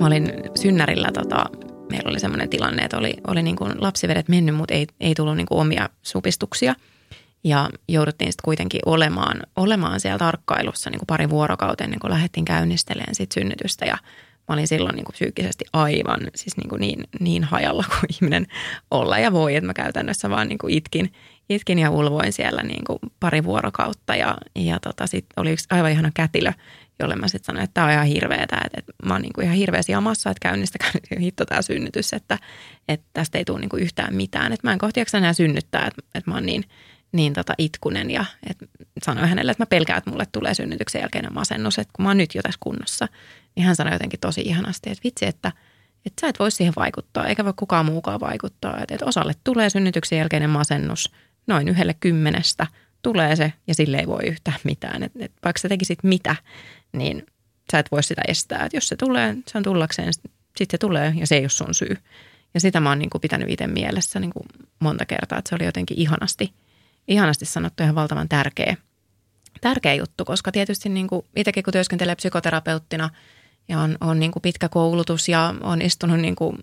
Mä olin synnärillä, tota, meillä oli semmoinen tilanne, että oli, oli niin kuin lapsivedet mennyt, mutta ei, ei tullut niin kuin omia supistuksia. Ja jouduttiin sitten kuitenkin olemaan, olemaan siellä tarkkailussa niin kuin pari vuorokautta ennen kuin lähdettiin käynnistelemään sit synnytystä. Ja mä olin silloin niin kuin psyykkisesti aivan siis niin, kuin niin, niin hajalla kuin ihminen olla ja voi, että mä käytännössä vaan niin kuin itkin, itkin ja ulvoin siellä niin kuin pari vuorokautta. Ja, ja tota, sitten oli yksi aivan ihana kätilö, jolle mä sitten sanoin, että tämä on ihan hirveetä, että, että mä oon niin kuin ihan hirveästi jamassa, että käynnistäkää hitto tämä synnytys, että, että tästä ei tule niin kuin yhtään mitään. Että mä en kohti enää synnyttää, että, että mä oon niin, niin tota itkunen ja että sanoin hänelle, että mä pelkään, että mulle tulee synnytyksen jälkeinen masennus, että kun mä oon nyt jo tässä kunnossa. Niin hän sanoi jotenkin tosi ihanasti, että vitsi, että, että sä et voi siihen vaikuttaa, eikä voi kukaan muukaan vaikuttaa. Että, että osalle tulee synnytyksen jälkeinen masennus noin yhdelle kymmenestä, tulee se ja sille ei voi yhtään mitään. Et, et vaikka sä tekisit mitä, niin sä et voi sitä estää. Et jos se tulee, se on tullakseen, sitten se tulee ja se ei ole sun syy. Ja sitä mä oon niin kuin pitänyt itse mielessä niin kuin monta kertaa, että se oli jotenkin ihanasti, ihanasti sanottu ihan valtavan tärkeä, tärkeä juttu, koska tietysti niin kuin itsekin kun työskentelee psykoterapeuttina ja on, on niin kuin pitkä koulutus ja on istunut niin kuin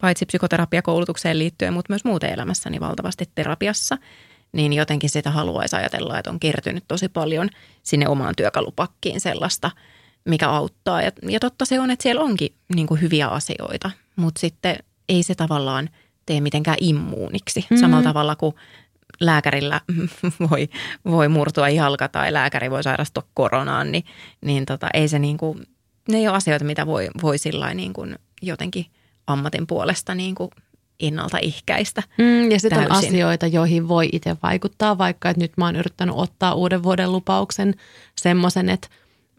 paitsi psykoterapiakoulutukseen liittyen, mutta myös muuten elämässäni valtavasti terapiassa – niin jotenkin sitä haluaisi ajatella, että on kertynyt tosi paljon sinne omaan työkalupakkiin sellaista, mikä auttaa. Ja, ja totta se on, että siellä onkin niin kuin hyviä asioita, mutta sitten ei se tavallaan tee mitenkään immuuniksi. Mm-hmm. Samalla tavalla kuin lääkärillä voi, voi murtua jalka tai lääkäri voi sairastua koronaan, niin, niin tota, ei se niin kuin, ne ei ole asioita, mitä voi, voi sillä niin kuin jotenkin ammatin puolesta niin kuin ennaltaehkäistä. Mm, ja sitten on asioita, joihin voi itse vaikuttaa, vaikka että nyt mä oon yrittänyt ottaa uuden vuoden lupauksen semmoisen, että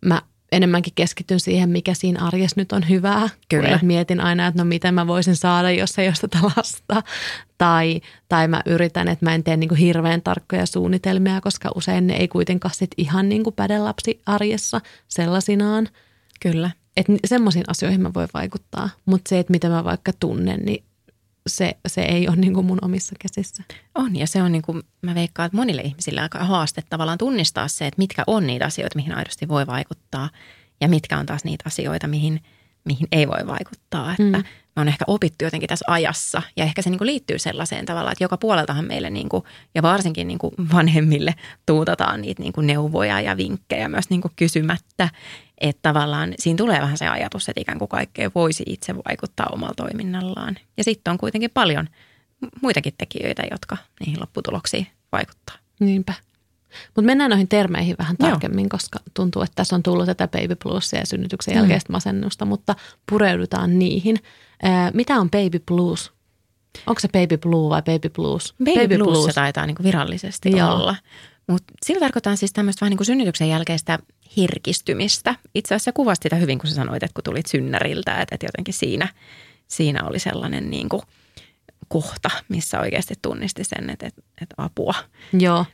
mä enemmänkin keskityn siihen, mikä siinä arjessa nyt on hyvää. Kyllä. Että mietin aina, että no miten mä voisin saada, jos ei ole tätä lasta. Tai, tai mä yritän, että mä en tee niin kuin hirveän tarkkoja suunnitelmia, koska usein ne ei kuitenkaan sit ihan niin kuin päde lapsi arjessa sellaisinaan. Kyllä. Että semmoisiin asioihin mä voin vaikuttaa, mutta se, että mitä mä vaikka tunnen, niin se, se ei ole niin kuin mun omissa käsissä. On ja se on niin kuin, mä veikkaan, että monille ihmisille aika haaste tavallaan tunnistaa se, että mitkä on niitä asioita, mihin aidosti voi vaikuttaa ja mitkä on taas niitä asioita, mihin, mihin ei voi vaikuttaa. Että mm. Me on ehkä opittu jotenkin tässä ajassa ja ehkä se niin kuin liittyy sellaiseen tavalla, että joka puoleltahan meille niin kuin, ja varsinkin niin kuin vanhemmille tuutataan niitä niin kuin neuvoja ja vinkkejä myös niin kuin kysymättä. Että tavallaan siinä tulee vähän se ajatus, että ikään kuin kaikkea voisi itse vaikuttaa omalla toiminnallaan. Ja sitten on kuitenkin paljon muitakin tekijöitä, jotka niihin lopputuloksiin vaikuttaa. Niinpä. Mutta mennään noihin termeihin vähän tarkemmin, Joo. koska tuntuu, että tässä on tullut tätä baby bluesia ja synnytyksen mm. jälkeistä masennusta, mutta pureudutaan niihin. Ää, mitä on baby blues? Onko se baby blue vai baby blues? Baby, baby blues, blues. se taitaa niinku virallisesti Joo. olla. Mutta sillä tarkoitan siis tämmöistä vähän niin kuin synnytyksen jälkeistä herkistymistä. Itse asiassa kuvasti sitä hyvin, kun sä sanoit, että kun tulit synnäriltä, että, että jotenkin siinä, siinä oli sellainen niin kuin kohta, missä oikeasti tunnisti sen, että, että, että apua. Joo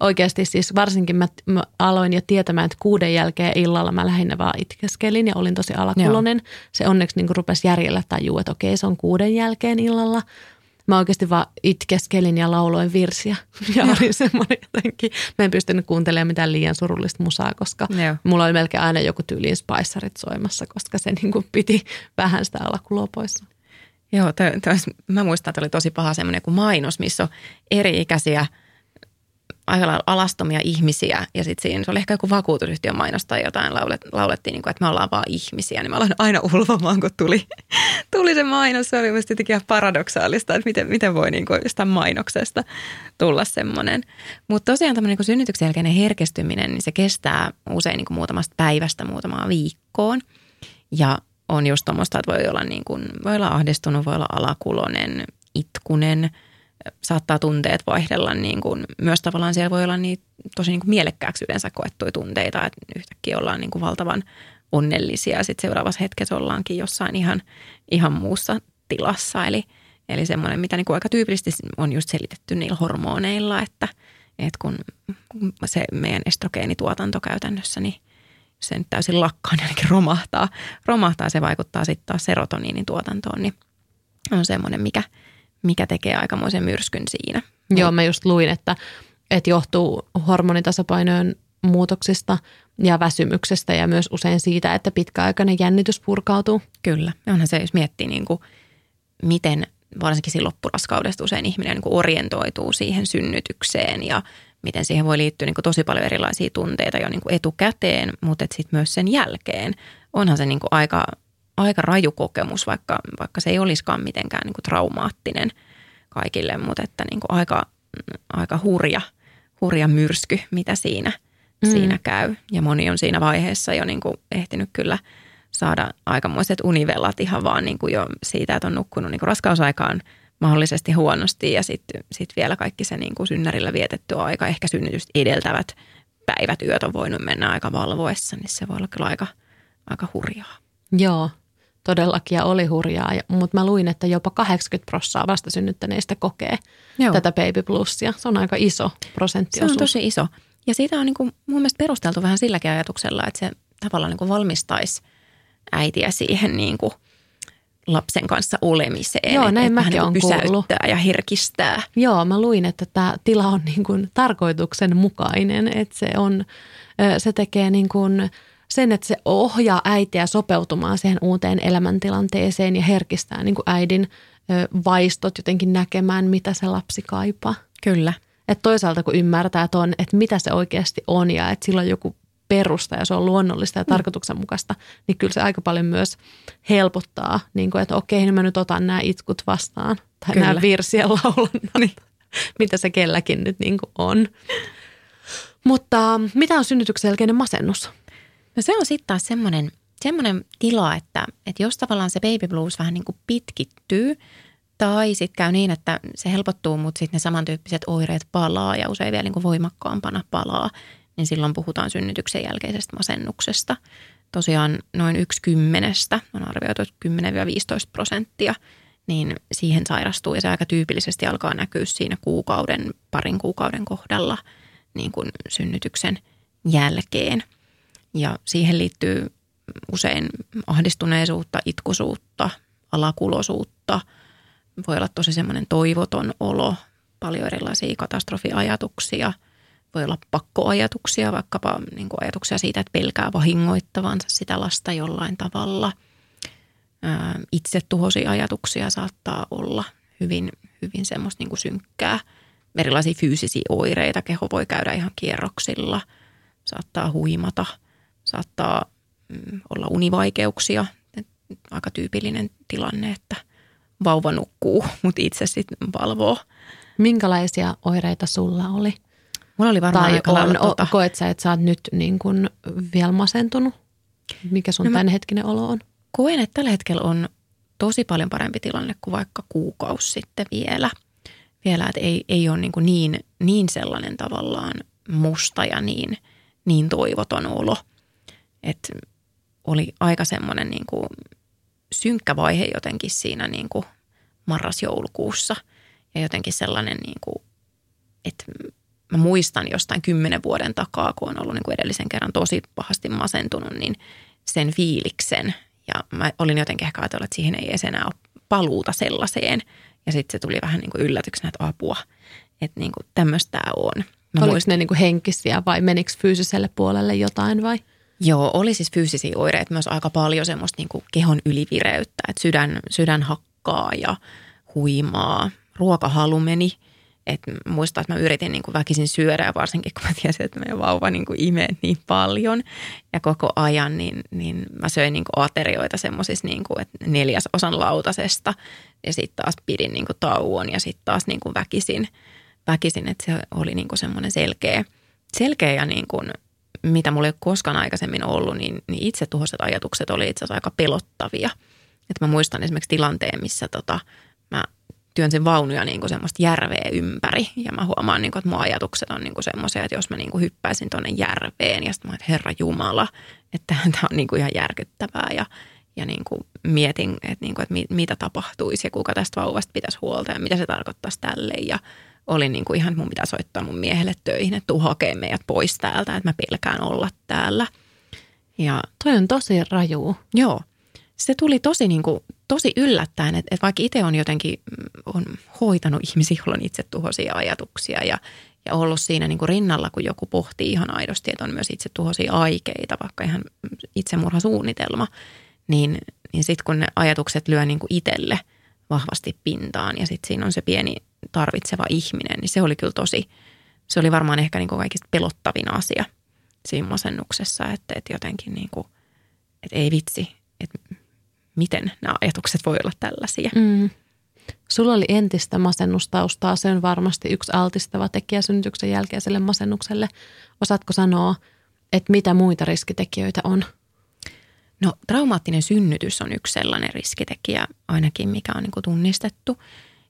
oikeasti siis varsinkin mä, mä aloin jo tietämään, että kuuden jälkeen illalla mä lähinnä vaan itkeskelin ja olin tosi alakulonen. Joo. Se onneksi niin rupesi järjellä tajua, että okei se on kuuden jälkeen illalla. Mä oikeasti vaan itkeskelin ja lauloin virsiä. Ja Joo. oli semmoinen jotenkin, mä en pystynyt kuuntelemaan mitään liian surullista musaa, koska Joo. mulla oli melkein aina joku tyyliin spicerit soimassa, koska se niin kuin piti vähän sitä alakuloa pois. Joo, toi, toi, mä muistan, että oli tosi paha semmoinen kuin mainos, missä on eri-ikäisiä – aika lailla alastomia ihmisiä ja sitten siinä se oli ehkä joku vakuutusyhtiön mainos tai jotain laulet, laulettiin, niin kuin, että me ollaan vaan ihmisiä, niin mä aloin aina ulvomaan, kun tuli, tuli se mainos. Se oli musta jotenkin ihan paradoksaalista, että miten, miten voi niin kuin jostain mainoksesta tulla semmoinen. Mutta tosiaan tämmöinen niin synnytyksen jälkeinen herkestyminen, niin se kestää usein niin kuin muutamasta päivästä muutamaan viikkoon ja on just tuommoista, että voi olla, niin kuin, voi olla ahdistunut, voi olla alakulonen, itkunen – saattaa tunteet vaihdella niin kuin, myös tavallaan siellä voi olla niin tosi niin kuin mielekkääksi yleensä koettuja tunteita, että yhtäkkiä ollaan niin kuin valtavan onnellisia ja sitten seuraavassa hetkessä ollaankin jossain ihan, ihan muussa tilassa. Eli, eli semmoinen, mitä niin kuin aika tyypillisesti on just selitetty niillä hormoneilla, että, että kun se meidän estrogeenituotanto käytännössä, niin se nyt täysin lakkaa, niin ainakin romahtaa. Romahtaa, se vaikuttaa sitten taas serotoniinin tuotantoon, niin on semmoinen, mikä – mikä tekee aikamoisen myrskyn siinä. Joo, mä just luin, että, että johtuu hormonitasapainojen muutoksista ja väsymyksestä ja myös usein siitä, että pitkäaikainen jännitys purkautuu. Kyllä, onhan se, jos miettii niin kuin, miten varsinkin siinä loppuraskaudesta usein ihminen niin kuin orientoituu siihen synnytykseen ja miten siihen voi liittyä niin kuin tosi paljon erilaisia tunteita jo niin kuin etukäteen, mutta sitten myös sen jälkeen. Onhan se niin kuin aika aika raju kokemus, vaikka, vaikka se ei olisikaan mitenkään niin kuin traumaattinen kaikille, mutta että niin kuin aika, aika hurja, hurja myrsky, mitä siinä, mm. siinä käy. Ja moni on siinä vaiheessa jo niin kuin ehtinyt kyllä saada aikamoiset univellat ihan vaan niin kuin jo siitä, että on nukkunut niin kuin raskausaikaan mahdollisesti huonosti ja sitten sit vielä kaikki se niin kuin synnärillä vietetty aika, ehkä synnytystä edeltävät päivät, yöt on voinut mennä aika valvoessa, niin se voi olla kyllä aika, aika hurjaa. Joo, todellakin ja oli hurjaa, mutta mä luin, että jopa 80 prosenttia vastasynnyttäneistä kokee Joo. tätä baby plussia. Se on aika iso prosenttiosuus. Se on tosi iso. Ja siitä on niin kuin mun mielestä perusteltu vähän silläkin ajatuksella, että se tavallaan niin kuin valmistaisi äitiä siihen niin kuin lapsen kanssa olemiseen. Joo, näin mäkin niin on kuullut. ja herkistää. Joo, mä luin, että tämä tila on niin kuin tarkoituksenmukainen, että se, on, se tekee niin kuin sen, että se ohjaa äitiä sopeutumaan siihen uuteen elämäntilanteeseen ja herkistää niin kuin äidin vaistot jotenkin näkemään, mitä se lapsi kaipaa. Kyllä. Että toisaalta kun ymmärtää ton, että mitä se oikeasti on ja että sillä on joku perusta ja se on luonnollista ja mm. tarkoituksenmukaista, niin kyllä se aika paljon myös helpottaa, niin kuin, että okei, niin mä nyt otan nämä itkut vastaan tai kyllä. nämä virsien laulannat, niin. mitä se kelläkin nyt niin kuin on. Mutta mitä on synnytyksen jälkeinen masennus? No se on sitten taas semmoinen, semmoinen tila, että, että jos tavallaan se baby blues vähän niin kuin pitkittyy tai sitten käy niin, että se helpottuu, mutta sitten ne samantyyppiset oireet palaa ja usein vielä niin kuin voimakkaampana palaa, niin silloin puhutaan synnytyksen jälkeisestä masennuksesta. Tosiaan noin yksi kymmenestä, on arvioitu 10-15 prosenttia, niin siihen sairastuu ja se aika tyypillisesti alkaa näkyä siinä kuukauden, parin kuukauden kohdalla niin kuin synnytyksen jälkeen – ja siihen liittyy usein ahdistuneisuutta, itkusuutta, alakulosuutta. Voi olla tosi semmoinen toivoton olo, paljon erilaisia katastrofiajatuksia. Voi olla pakkoajatuksia, vaikkapa niin kuin ajatuksia siitä, että pelkää vahingoittavansa sitä lasta jollain tavalla. itse tuhosi ajatuksia saattaa olla hyvin, hyvin semmoista niin kuin synkkää. Erilaisia fyysisiä oireita, keho voi käydä ihan kierroksilla, saattaa huimata, saattaa mm, olla univaikeuksia. Aika tyypillinen tilanne, että vauva nukkuu, mutta itse sitten valvoo. Minkälaisia oireita sulla oli? Mulla oli varmaan tai aika on, lailla tota... koet sä, että sä oot nyt niin kuin vielä masentunut? Mikä sun no hetkinen olo on? Koen, että tällä hetkellä on tosi paljon parempi tilanne kuin vaikka kuukausi sitten vielä. Vielä, että ei, ei ole niin, kuin niin, niin sellainen tavallaan musta ja niin, niin toivoton olo. Että oli aika semmoinen niin kuin synkkä vaihe jotenkin siinä niin kuin marras-joulukuussa. Ja jotenkin sellainen, niin kuin, että mä muistan jostain kymmenen vuoden takaa, kun on ollut niin kuin edellisen kerran tosi pahasti masentunut, niin sen fiiliksen. Ja mä olin jotenkin ehkä ajatellut, että siihen ei edes enää ole paluuta sellaiseen. Ja sitten se tuli vähän niin kuin yllätyksenä, että apua, että niin kuin tämmöistä on. Mä Oliko muistan, ne niin kuin henkisiä vai menikö fyysiselle puolelle jotain vai? Joo, oli siis fyysisiä oireita myös aika paljon semmoista niin kehon ylivireyttä, että sydän, sydän hakkaa ja huimaa. Ruokahalu meni – et muistan, että mä yritin niin kuin väkisin syödä ja varsinkin kun mä tiesin, että meidän vauva niin kuin imee niin paljon. Ja koko ajan, niin, niin mä söin niin kuin aterioita semmoisissa niin kuin, että neljäs osan lautasesta. Ja sitten taas pidin niin kuin tauon ja sitten taas niin kuin väkisin, väkisin, että se oli niin kuin semmoinen selkeä, selkeä ja niin kuin, mitä mulla ei ole koskaan aikaisemmin ollut, niin, niin itse tuhoiset ajatukset oli itse asiassa aika pelottavia. Että mä muistan esimerkiksi tilanteen, missä tota, mä työnsin vaunuja niin kuin semmoista järveä ympäri. Ja mä huomaan, niin kuin, että mun ajatukset on niin kuin semmoisia, että jos mä niin kuin hyppäisin tuonne järveen ja sitten mä että Herra Jumala, että tämä on niin kuin ihan järkyttävää. Ja, ja niin kuin mietin, että, niin kuin, että mit, mitä tapahtuisi ja kuka tästä vauvasta pitäisi huolta ja mitä se tarkoittaisi tälle. Ja oli niin kuin ihan, että mun pitää soittaa mun miehelle töihin, että tuu hakee meidät pois täältä, että mä pelkään olla täällä. Ja, Toi on tosi raju. Joo. Se tuli tosi niin kuin tosi yllättäen, että, että vaikka itse on jotenkin mm, on hoitanut ihmisiä, joilla on itse tuhoisia ajatuksia ja, ja ollut siinä niin kuin rinnalla, kun joku pohtii ihan aidosti, että on myös itse tuhoisia aikeita, vaikka ihan itsemurhasuunnitelma, niin, niin sitten kun ne ajatukset lyö niin kuin itselle vahvasti pintaan ja sitten siinä on se pieni tarvitseva ihminen, niin se oli kyllä tosi, se oli varmaan ehkä niin kuin kaikista pelottavin asia siinä masennuksessa, että, että jotenkin niin kuin, että ei vitsi, että miten nämä ajatukset voi olla tällaisia. Mm. Sulla oli entistä masennustaustaa, se on varmasti yksi altistava tekijä synnytyksen jälkeiselle masennukselle. Osaatko sanoa, että mitä muita riskitekijöitä on? No traumaattinen synnytys on yksi sellainen riskitekijä ainakin, mikä on niin kuin tunnistettu.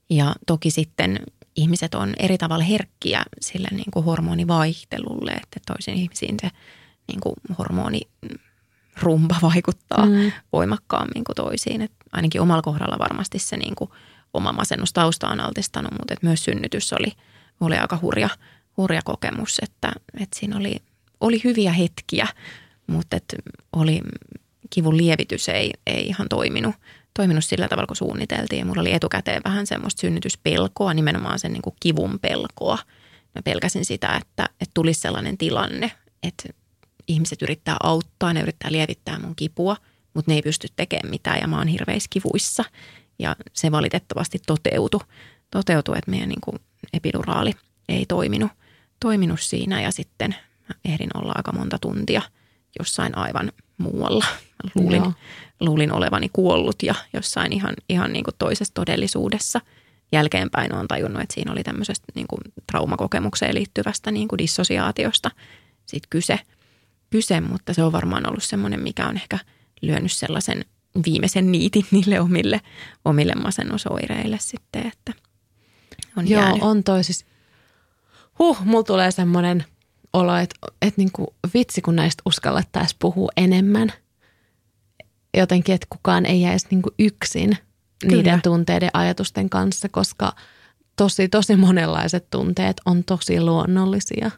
Ja toki sitten ihmiset on eri tavalla herkkiä sille niin kuin hormonivaihtelulle, että toisiin ihmisiin se niin kuin hormoni rumba vaikuttaa mm. voimakkaammin kuin toisiin. Et ainakin omalla kohdalla varmasti se niin kuin oma masennustausta on altistanut, mutta et myös synnytys oli, oli aika hurja, hurja kokemus, että, että siinä oli, oli hyviä hetkiä, mutta et oli kivun lievitys ei, ei ihan toiminut, toiminut sillä tavalla, kun suunniteltiin. Mulla oli etukäteen vähän semmoista synnytyspelkoa, nimenomaan sen niin kuin kivun pelkoa. Mä pelkäsin sitä, että, että tulisi sellainen tilanne, että ihmiset yrittää auttaa, ne yrittää lievittää mun kipua, mutta ne ei pysty tekemään mitään ja mä oon hirveissä kivuissa. Ja se valitettavasti toteutui, toteutui että meidän niin kuin epiduraali ei toiminut, toiminut siinä ja sitten mä ehdin olla aika monta tuntia jossain aivan muualla. Luulin, luulin olevani kuollut ja jossain ihan, ihan niin kuin toisessa todellisuudessa. Jälkeenpäin olen tajunnut, että siinä oli tämmöisestä niin kuin traumakokemukseen liittyvästä niin kuin dissosiaatiosta sit kyse – kyse, mutta se on varmaan ollut semmoinen, mikä on ehkä lyönyt sellaisen viimeisen niitin niille omille, omille masennusoireille sitten, että on Joo, jäänyt. on toi siis, huh, mulla tulee semmoinen olo, että, että niin kuin vitsi, kun näistä uskallettaisiin puhua enemmän. Jotenkin, että kukaan ei jäisi niin kuin yksin Kyllä. niiden tunteiden ajatusten kanssa, koska tosi, tosi monenlaiset tunteet on tosi luonnollisia.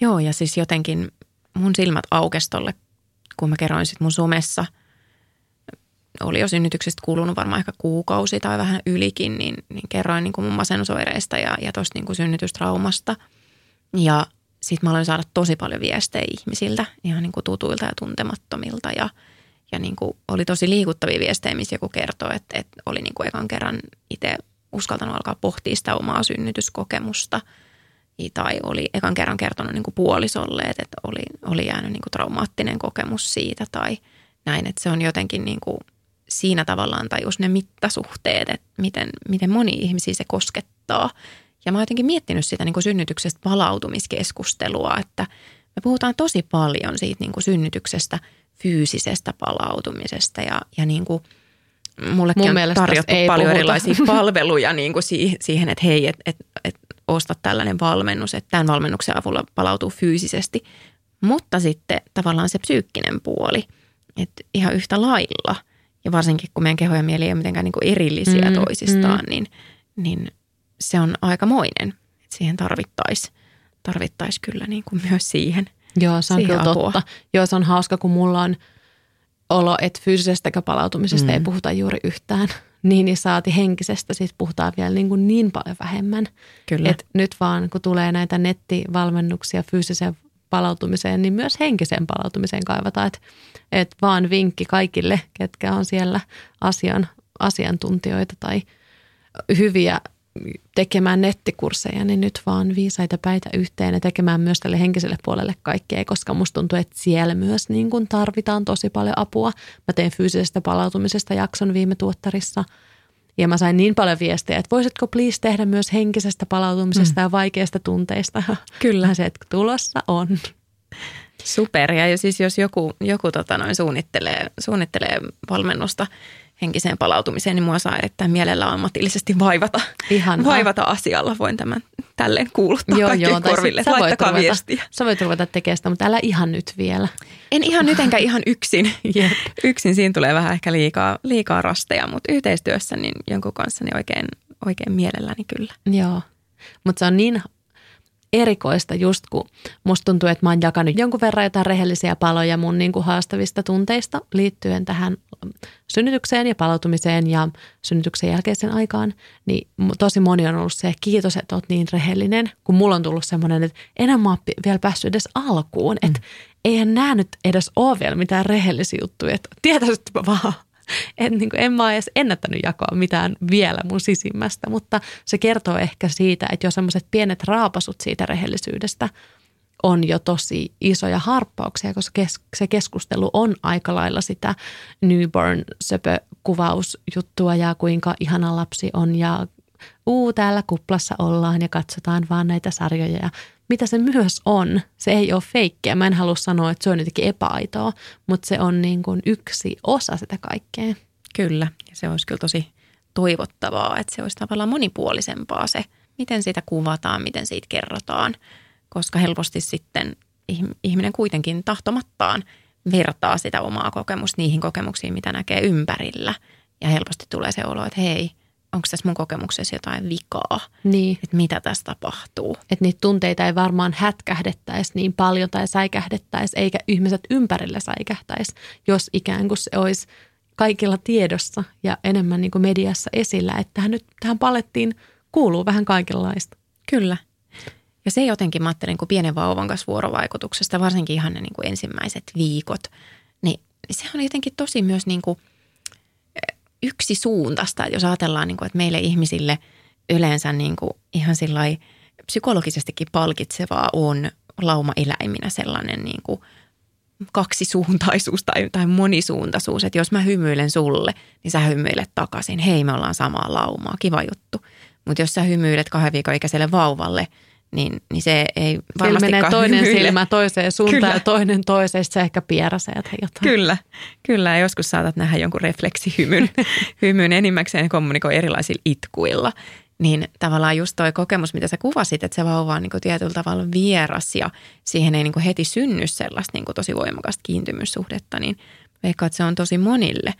Joo, ja siis jotenkin mun silmät aukesi tolle, kun mä kerroin sitten mun somessa. Oli jo synnytyksestä kulunut varmaan ehkä kuukausi tai vähän ylikin, niin, niin kerroin niin kuin mun masennusoireista ja, ja tuosta niin synnytystraumasta. Ja sitten mä aloin saada tosi paljon viestejä ihmisiltä, ihan niin kuin tutuilta ja tuntemattomilta. Ja, ja niin kuin oli tosi liikuttavia viestejä, missä joku kertoi, että, että oli niin kuin ekan kerran itse uskaltanut alkaa pohtia sitä omaa synnytyskokemusta – tai oli ekan kerran kertonut niin kuin puolisolle, että oli, oli jäänyt niin kuin traumaattinen kokemus siitä tai näin. Että se on jotenkin niin kuin siinä tavallaan tajus ne mittasuhteet, että miten, miten moni ihmisiä se koskettaa. Ja mä oon jotenkin miettinyt sitä niin kuin synnytyksestä palautumiskeskustelua, että me puhutaan tosi paljon siitä niin kuin synnytyksestä, fyysisestä palautumisesta ja, ja niin kuin mullekin Mun on tarjottu paljon puhuta. erilaisia palveluja niin kuin siihen, että hei, että et, et osta tällainen valmennus, että tämän valmennuksen avulla palautuu fyysisesti. Mutta sitten tavallaan se psyykkinen puoli, että ihan yhtä lailla, ja varsinkin kun meidän keho ja mieli ei ole mitenkään niin kuin erillisiä mm, toisistaan, mm. Niin, niin se on aikamoinen. Että siihen tarvittaisiin tarvittais kyllä niin kuin myös siihen Joo, se on kyllä apua. totta. Joo, se on hauska, kun mulla on olo, että fyysisestä palautumisesta mm. ei puhuta juuri yhtään niin, niin saati henkisestä siis puhutaan vielä niin, kuin niin paljon vähemmän. Kyllä. Et nyt vaan kun tulee näitä nettivalmennuksia fyysiseen palautumiseen, niin myös henkiseen palautumiseen kaivataan. Että et vaan vinkki kaikille, ketkä on siellä asian, asiantuntijoita tai hyviä tekemään nettikursseja, niin nyt vaan viisaita päitä yhteen ja tekemään myös tälle henkiselle puolelle kaikkea, koska musta tuntuu, että siellä myös niin kuin tarvitaan tosi paljon apua. Mä tein fyysisestä palautumisesta jakson viime tuottarissa ja mä sain niin paljon viestejä, että voisitko please tehdä myös henkisestä palautumisesta mm. ja vaikeista tunteista. Kyllä se, että tulossa on. Super. Ja siis jos joku, joku tota noin suunnittelee, suunnittelee valmennusta – henkiseen palautumiseen, niin mua saa erittäin mielellä ammatillisesti vaivata, Ihanaa. vaivata asialla. Voin tämän tälleen kuuluttaa joo, joo, korville. Sä Laittakaa ruveta, viestiä. Sä voit ruveta tekemään sitä, mutta älä ihan nyt vielä. En ihan nyt enkä ihan yksin. yep. Yksin siinä tulee vähän ehkä liikaa, liikaa rasteja, mutta yhteistyössä niin jonkun kanssa niin oikein, oikein mielelläni kyllä. Joo, mutta se on niin erikoista just kun musta tuntuu, että mä oon jakanut jonkun verran jotain rehellisiä paloja mun niin kuin haastavista tunteista liittyen tähän synnytykseen ja palautumiseen ja synnytyksen jälkeisen aikaan. Niin tosi moni on ollut se, kiitos, että oot niin rehellinen, kun mulla on tullut semmoinen, että enää mä oon vielä päässyt edes alkuun, että mm. eihän nää nyt edes ole vielä mitään rehellisiä juttuja, että tietäisitkö vaan en, niin kuin, en mä edes ennättänyt jakaa mitään vielä mun sisimmästä, mutta se kertoo ehkä siitä, että jo semmoiset pienet raapasut siitä rehellisyydestä on jo tosi isoja harppauksia, koska kes- se keskustelu on aika lailla sitä newborn kuvausjuttua ja kuinka ihana lapsi on ja uu, täällä kuplassa ollaan ja katsotaan vaan näitä sarjoja ja mitä se myös on. Se ei ole feikkiä. Mä en halua sanoa, että se on jotenkin epäaitoa, mutta se on niin kuin yksi osa sitä kaikkea. Kyllä, ja se olisi kyllä tosi toivottavaa, että se olisi tavallaan monipuolisempaa se, miten siitä kuvataan, miten siitä kerrotaan, koska helposti sitten ihminen kuitenkin tahtomattaan vertaa sitä omaa kokemusta niihin kokemuksiin, mitä näkee ympärillä. Ja helposti tulee se olo, että hei – onko tässä mun kokemuksessa jotain vikaa, niin. että mitä tässä tapahtuu. Että niitä tunteita ei varmaan hätkähdettäisi niin paljon tai säikähdettäisi, eikä ihmiset ympärillä säikähtäisi, jos ikään kuin se olisi kaikilla tiedossa ja enemmän niin kuin mediassa esillä, että tähän nyt tähän palettiin kuuluu vähän kaikenlaista. Kyllä. Ja se jotenkin, mä ajattelin, kun pienen vauvan kanssa vuorovaikutuksesta, varsinkin ihan ne niin kuin ensimmäiset viikot, niin se on jotenkin tosi myös niin kuin – yksi suuntaista, jos ajatellaan, niin kuin, että meille ihmisille yleensä niin kuin ihan psykologisestikin palkitsevaa on lauma-eläiminä sellainen niin kuin kaksisuuntaisuus tai, tai monisuuntaisuus. Että jos mä hymyilen sulle, niin sä hymyilet takaisin. Hei, me ollaan samaa laumaa, kiva juttu. Mutta jos sä hymyilet kahden viikon ikäiselle vauvalle – niin, niin se ei varmasti menee toinen hymyille. silmä toiseen suuntaan kyllä. ja toinen toiseen, se ehkä pieräsee tai jotain. Kyllä, kyllä. Ja joskus saatat nähdä jonkun refleksihymyn. hymyn enimmäkseen kommunikoi erilaisilla itkuilla. Niin tavallaan just toi kokemus, mitä sä kuvasit, että se vauva on niin tietyllä tavalla vieras ja siihen ei niin heti synny sellaista niin tosi voimakasta kiintymyssuhdetta, niin veikkaan, että se on tosi monille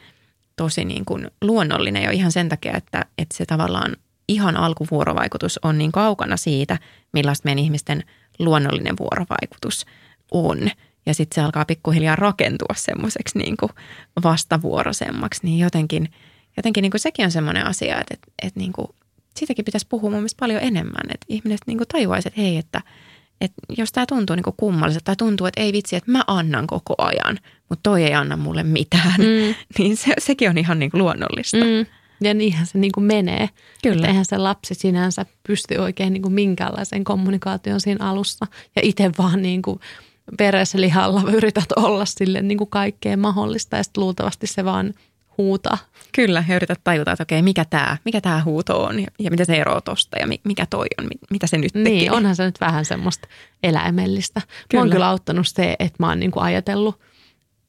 tosi niin kuin luonnollinen jo ihan sen takia, että, että se tavallaan ihan alkuvuorovaikutus on niin kaukana siitä, millaista meidän ihmisten luonnollinen vuorovaikutus on. Ja sitten se alkaa pikkuhiljaa rakentua semmoiseksi niin vastavuoroisemmaksi, niin jotenkin, jotenkin niin kuin sekin on semmoinen asia, että, että, että niin kuin, siitäkin pitäisi puhua mun mielestä paljon enemmän, että ihmiset niin kuin tajuaisivat, että hei, että, että jos tämä tuntuu niin kummalliselta tai tuntuu, että ei vitsi, että mä annan koko ajan, mutta toi ei anna mulle mitään, mm. niin se, sekin on ihan niin kuin luonnollista. Mm. Ja niinhän se niin kuin menee. Kyllä. Että eihän se lapsi sinänsä pysty oikein niin kuin minkäänlaiseen kommunikaation siinä alussa. Ja itse vaan niin kuin lihalla yrität olla sille niin kuin kaikkea mahdollista ja sitten luultavasti se vaan huutaa. Kyllä, ja yrität tajuta, että okei, mikä tämä mikä tää huuto on ja, ja mitä se eroaa tosta ja mikä toi on, mitä se nyt tekee. Niin, onhan se nyt vähän semmoista eläimellistä. Kyllä. Mä oon kyllä auttanut se, että mä oon niin kuin ajatellut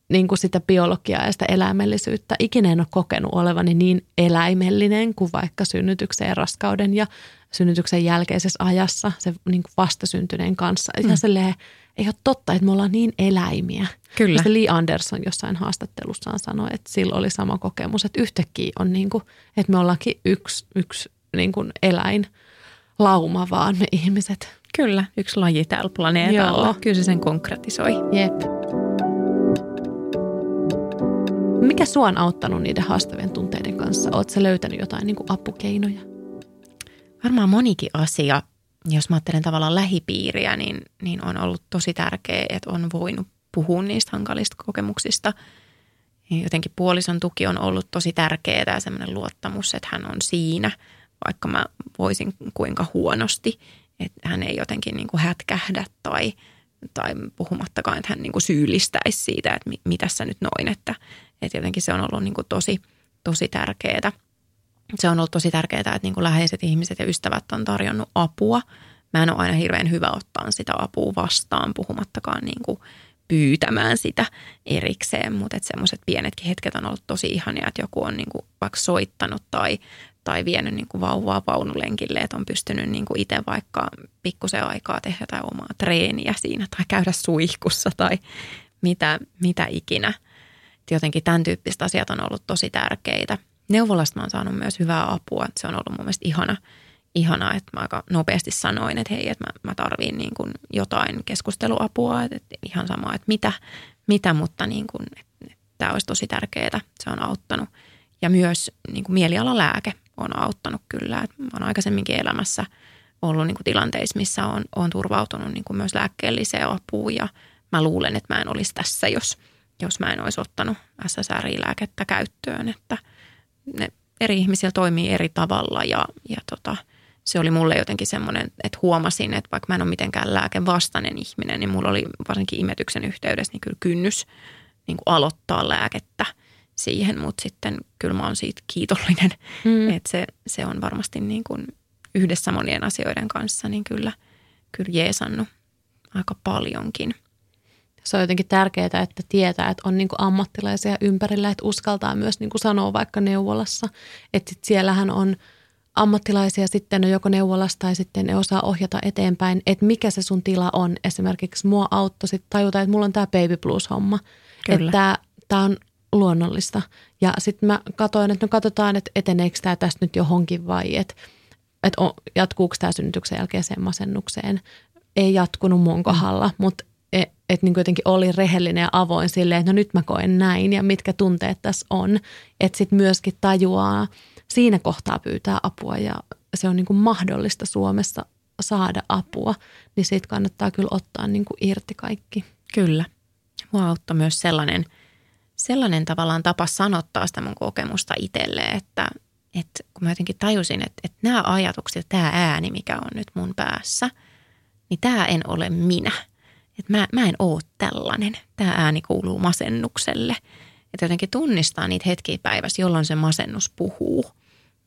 niin kuin sitä biologiaa ja sitä eläimellisyyttä. Ikinä en ole kokenut olevani niin eläimellinen kuin vaikka synnytyksen ja raskauden ja synnytyksen jälkeisessä ajassa se niin kuin vastasyntyneen kanssa. Mm. Ihan silleen, ei ole totta, että me ollaan niin eläimiä. Kyllä. Ja Lee Anderson jossain haastattelussaan sanoi, että sillä oli sama kokemus, että yhtäkkiä on niin kuin, että me ollaankin yksi, yksi niin kuin eläin lauma vaan me ihmiset. Kyllä, yksi laji täällä planeetalla. Joo. Kyllä se sen konkretisoi. Jep. Mikä sua on auttanut niiden haastavien tunteiden kanssa? Oletko löytänyt jotain niin kuin apukeinoja? Varmaan monikin asia jos mä ajattelen tavallaan lähipiiriä, niin, niin on ollut tosi tärkeää, että on voinut puhua niistä hankalista kokemuksista. Jotenkin puolison tuki on ollut tosi tärkeää ja semmoinen luottamus, että hän on siinä, vaikka mä voisin kuinka huonosti, että hän ei jotenkin niin kuin hätkähdä tai, tai puhumattakaan, että hän niin kuin syyllistäisi siitä, että mitä tässä nyt noin, että, että jotenkin se on ollut niin kuin tosi, tosi tärkeää – se on ollut tosi tärkeää, että niin kuin läheiset ihmiset ja ystävät on tarjonnut apua. Mä en ole aina hirveän hyvä ottaa sitä apua vastaan, puhumattakaan niin kuin pyytämään sitä erikseen, mutta semmoiset pienetkin hetket on ollut tosi ihania, että joku on niin kuin vaikka soittanut tai, tai vienyt niin kuin vauvaa vaunulenkille, että on pystynyt niin kuin itse vaikka pikkusen aikaa tehdä jotain omaa treeniä siinä tai käydä suihkussa tai mitä, mitä ikinä. Jotenkin tämän tyyppiset asiat on ollut tosi tärkeitä – neuvolasta mä oon saanut myös hyvää apua. Se on ollut mun mielestä ihana, ihana, että mä aika nopeasti sanoin, että hei, että mä, mä tarviin niin kuin jotain keskusteluapua, että, ihan sama, että mitä, mitä mutta niin kuin, että tämä olisi tosi tärkeää, se on auttanut. Ja myös niin kuin mielialalääke on auttanut kyllä, että mä oon aikaisemminkin elämässä ollut niin kuin tilanteissa, missä on, on turvautunut niin kuin myös lääkkeelliseen apuun ja mä luulen, että mä en olisi tässä, jos, jos mä en olisi ottanut SSRI-lääkettä käyttöön, että – ne eri ihmisillä toimii eri tavalla ja, ja tota, se oli mulle jotenkin semmoinen, että huomasin, että vaikka mä en ole mitenkään lääkevastainen ihminen, niin mulla oli varsinkin imetyksen yhteydessä niin kyllä kynnys niin kuin aloittaa lääkettä siihen, mutta sitten kyllä mä oon siitä kiitollinen, mm. että se, se on varmasti niin kuin yhdessä monien asioiden kanssa niin kyllä, kyllä jeesannut aika paljonkin – se on jotenkin tärkeää, että tietää, että on niin kuin ammattilaisia ympärillä, että uskaltaa myös niin kuin sanoa vaikka neuvolassa. Että sit siellähän on ammattilaisia sitten on joko neuvolassa tai sitten ne osaa ohjata eteenpäin, että mikä se sun tila on. Esimerkiksi mua auttoi sitten tajuta, että mulla on tämä baby blues-homma. Kyllä. Että tämä on luonnollista. Ja sitten mä katsoin, että no katsotaan, että eteneekö tämä tästä nyt johonkin vai että että jatkuuko tämä synnytyksen jälkeiseen masennukseen. Ei jatkunut mun kohdalla, mutta että niin jotenkin oli rehellinen ja avoin silleen, että no nyt mä koen näin ja mitkä tunteet tässä on. Että sitten myöskin tajuaa siinä kohtaa pyytää apua ja se on niin kuin mahdollista Suomessa saada apua, niin siitä kannattaa kyllä ottaa niin kuin irti kaikki. Kyllä. Mua auttoi myös sellainen, sellainen tavallaan tapa sanottaa sitä mun kokemusta itselle, että, että kun mä jotenkin tajusin, että, että nämä ajatukset, tämä ääni, mikä on nyt mun päässä, niin tämä en ole minä – että mä, mä en oo tällainen. Tämä ääni kuuluu masennukselle. Että jotenkin tunnistaa niitä hetkiä päivässä, jolloin se masennus puhuu.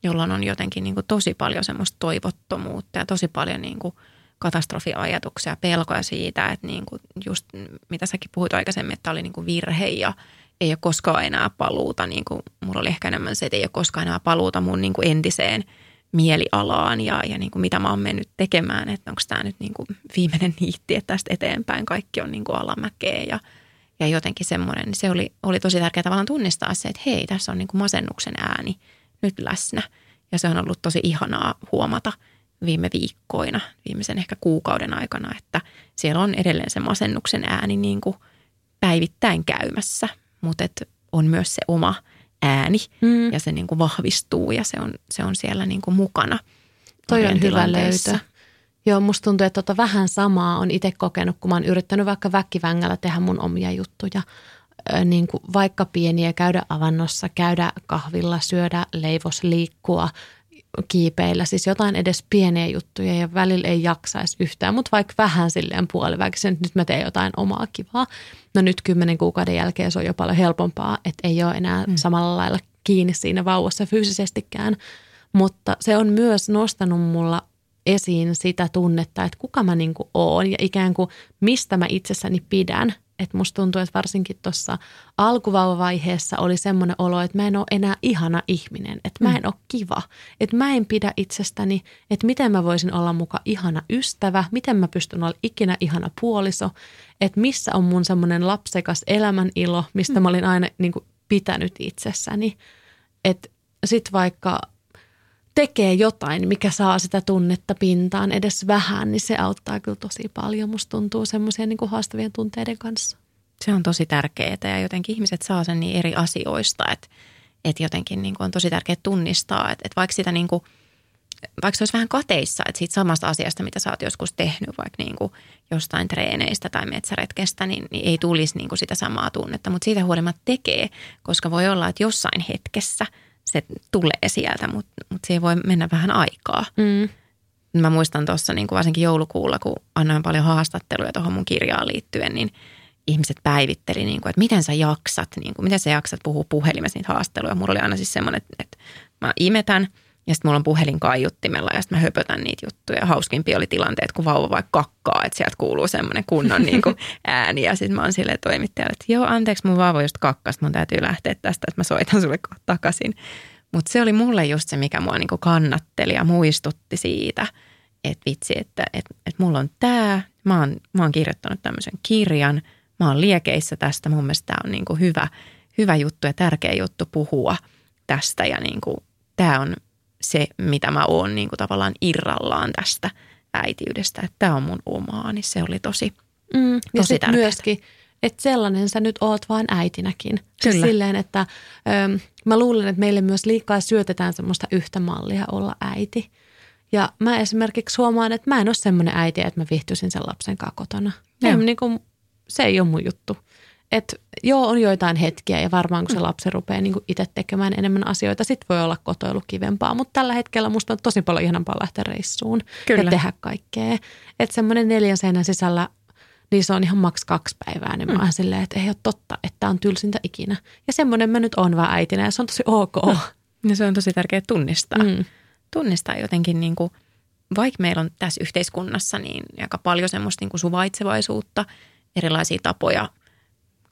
Jolloin on jotenkin niin kuin tosi paljon semmoista toivottomuutta ja tosi paljon niin kuin katastrofiajatuksia, pelkoja siitä, että niin kuin just mitä säkin puhuit aikaisemmin, että oli niin kuin virhe ja ei ole koskaan enää paluuta. Niin kuin, mulla oli ehkä enemmän se, että ei ole koskaan enää paluuta mun niin kuin entiseen – mielialaan ja, ja niin kuin mitä mä oon mennyt tekemään, että onko tämä nyt niin kuin viimeinen niitti, että tästä eteenpäin kaikki on niin kuin alamäkeä ja, ja jotenkin semmoinen, niin se oli, oli tosi tärkeää tavallaan tunnistaa se, että hei, tässä on niin kuin masennuksen ääni nyt läsnä ja se on ollut tosi ihanaa huomata viime viikkoina, viimeisen ehkä kuukauden aikana, että siellä on edelleen se masennuksen ääni niin kuin päivittäin käymässä, mutta on myös se oma – ääni mm. ja se niin kuin vahvistuu ja se on, se on siellä niin kuin mukana. Toi on hyvä löytö. Joo, musta tuntuu, että tota vähän samaa on itse kokenut, kun mä oon yrittänyt vaikka väkivängällä tehdä mun omia juttuja. Niin kuin vaikka pieniä, käydä avannossa, käydä kahvilla, syödä leivos, liikkua, kiipeillä. Siis jotain edes pieniä juttuja ja välillä ei jaksaisi yhtään, mutta vaikka vähän silleen puoliväkisen, että nyt mä teen jotain omaa kivaa. No nyt kymmenen kuukauden jälkeen se on jo paljon helpompaa, että ei ole enää mm. samalla lailla kiinni siinä vauvassa fyysisestikään. Mutta se on myös nostanut mulla esiin sitä tunnetta, että kuka mä niin kuin oon ja ikään kuin mistä mä itsessäni pidän. Että musta tuntuu, että varsinkin tuossa alkuvauvavaiheessa oli semmoinen olo, että mä en ole enää ihana ihminen, että mä mm. en ole kiva, että mä en pidä itsestäni, että miten mä voisin olla muka ihana ystävä, miten mä pystyn olla ikinä ihana puoliso, että missä on mun semmoinen lapsekas elämän ilo, mistä mm. mä olin aina niin kuin pitänyt itsessäni. Että sit vaikka tekee jotain, mikä saa sitä tunnetta pintaan edes vähän, niin se auttaa kyllä tosi paljon. Musta tuntuu semmoisia niin haastavien tunteiden kanssa. Se on tosi tärkeää ja jotenkin ihmiset saa sen niin eri asioista, että, että jotenkin niin kuin on tosi tärkeää tunnistaa, että, että vaikka sitä niin kuin, vaikka se olisi vähän kateissa, että siitä samasta asiasta, mitä sä oot joskus tehnyt, vaikka niin kuin jostain treeneistä tai metsäretkestä, niin, niin ei tulisi niin kuin sitä samaa tunnetta. Mutta siitä huolimatta tekee, koska voi olla, että jossain hetkessä – se tulee sieltä, mutta mut siihen voi mennä vähän aikaa. Mm. Mä muistan tuossa niin varsinkin joulukuulla, kun annoin paljon haastatteluja tuohon mun kirjaan liittyen, niin ihmiset päivitteli, niin kuin, että miten sä jaksat, niin kuin, miten sä jaksat puhua puhelimessa niitä haastatteluja. Mulla oli aina siis semmoinen, että, että mä imetän – ja sitten mulla on puhelin kaiuttimella ja sitten mä höpötän niitä juttuja. Hauskimpia oli tilanteet, kun vauva vaikka kakkaa, että sieltä kuuluu semmoinen kunnon niin kuin ääni. Ja sitten mä oon silleen toimittajalle, että joo anteeksi mun vauva just kakkas, mun täytyy lähteä tästä, että mä soitan sulle takaisin. Mutta se oli mulle just se, mikä mua niin kuin kannatteli ja muistutti siitä, että vitsi, että, että, että mulla on tämä, mä oon, mä oon kirjoittanut tämmöisen kirjan, mä oon liekeissä tästä, mun mielestä tämä on niin kuin hyvä, hyvä juttu ja tärkeä juttu puhua tästä ja niin kuin, tämä on se, mitä mä oon niin kuin tavallaan irrallaan tästä äitiydestä, että tämä on mun omaa, niin se oli tosi, mm, tosi ja tärkeää. myöskin, että sellainen sä nyt oot vaan äitinäkin. Siis Kyllä. Silleen, että ö, mä luulen, että meille myös liikaa syötetään semmoista yhtä mallia olla äiti. Ja mä esimerkiksi huomaan, että mä en ole semmoinen äiti, että mä viihtyisin sen lapsen kanssa kotona. Ei, niin kuin, se ei ole mun juttu. Että joo, on joitain hetkiä ja varmaan kun se mm. lapsi rupeaa niin itse tekemään enemmän asioita, sit voi olla kotoilu kivempaa. Mutta tällä hetkellä musta on tosi paljon ihanampaa lähteä reissuun Kyllä. ja tehdä kaikkea. Että semmoinen neljän seinän sisällä, niin se on ihan maks kaksi päivää. Niin mm. mä oon silleen, että ei ole totta, että on tylsintä ikinä. Ja semmoinen mä nyt on vaan äitinä ja se on tosi ok. No. Ja se on tosi tärkeää tunnistaa. Mm. Tunnistaa jotenkin niin kuin, vaikka meillä on tässä yhteiskunnassa niin aika paljon semmoista niin kuin suvaitsevaisuutta, erilaisia tapoja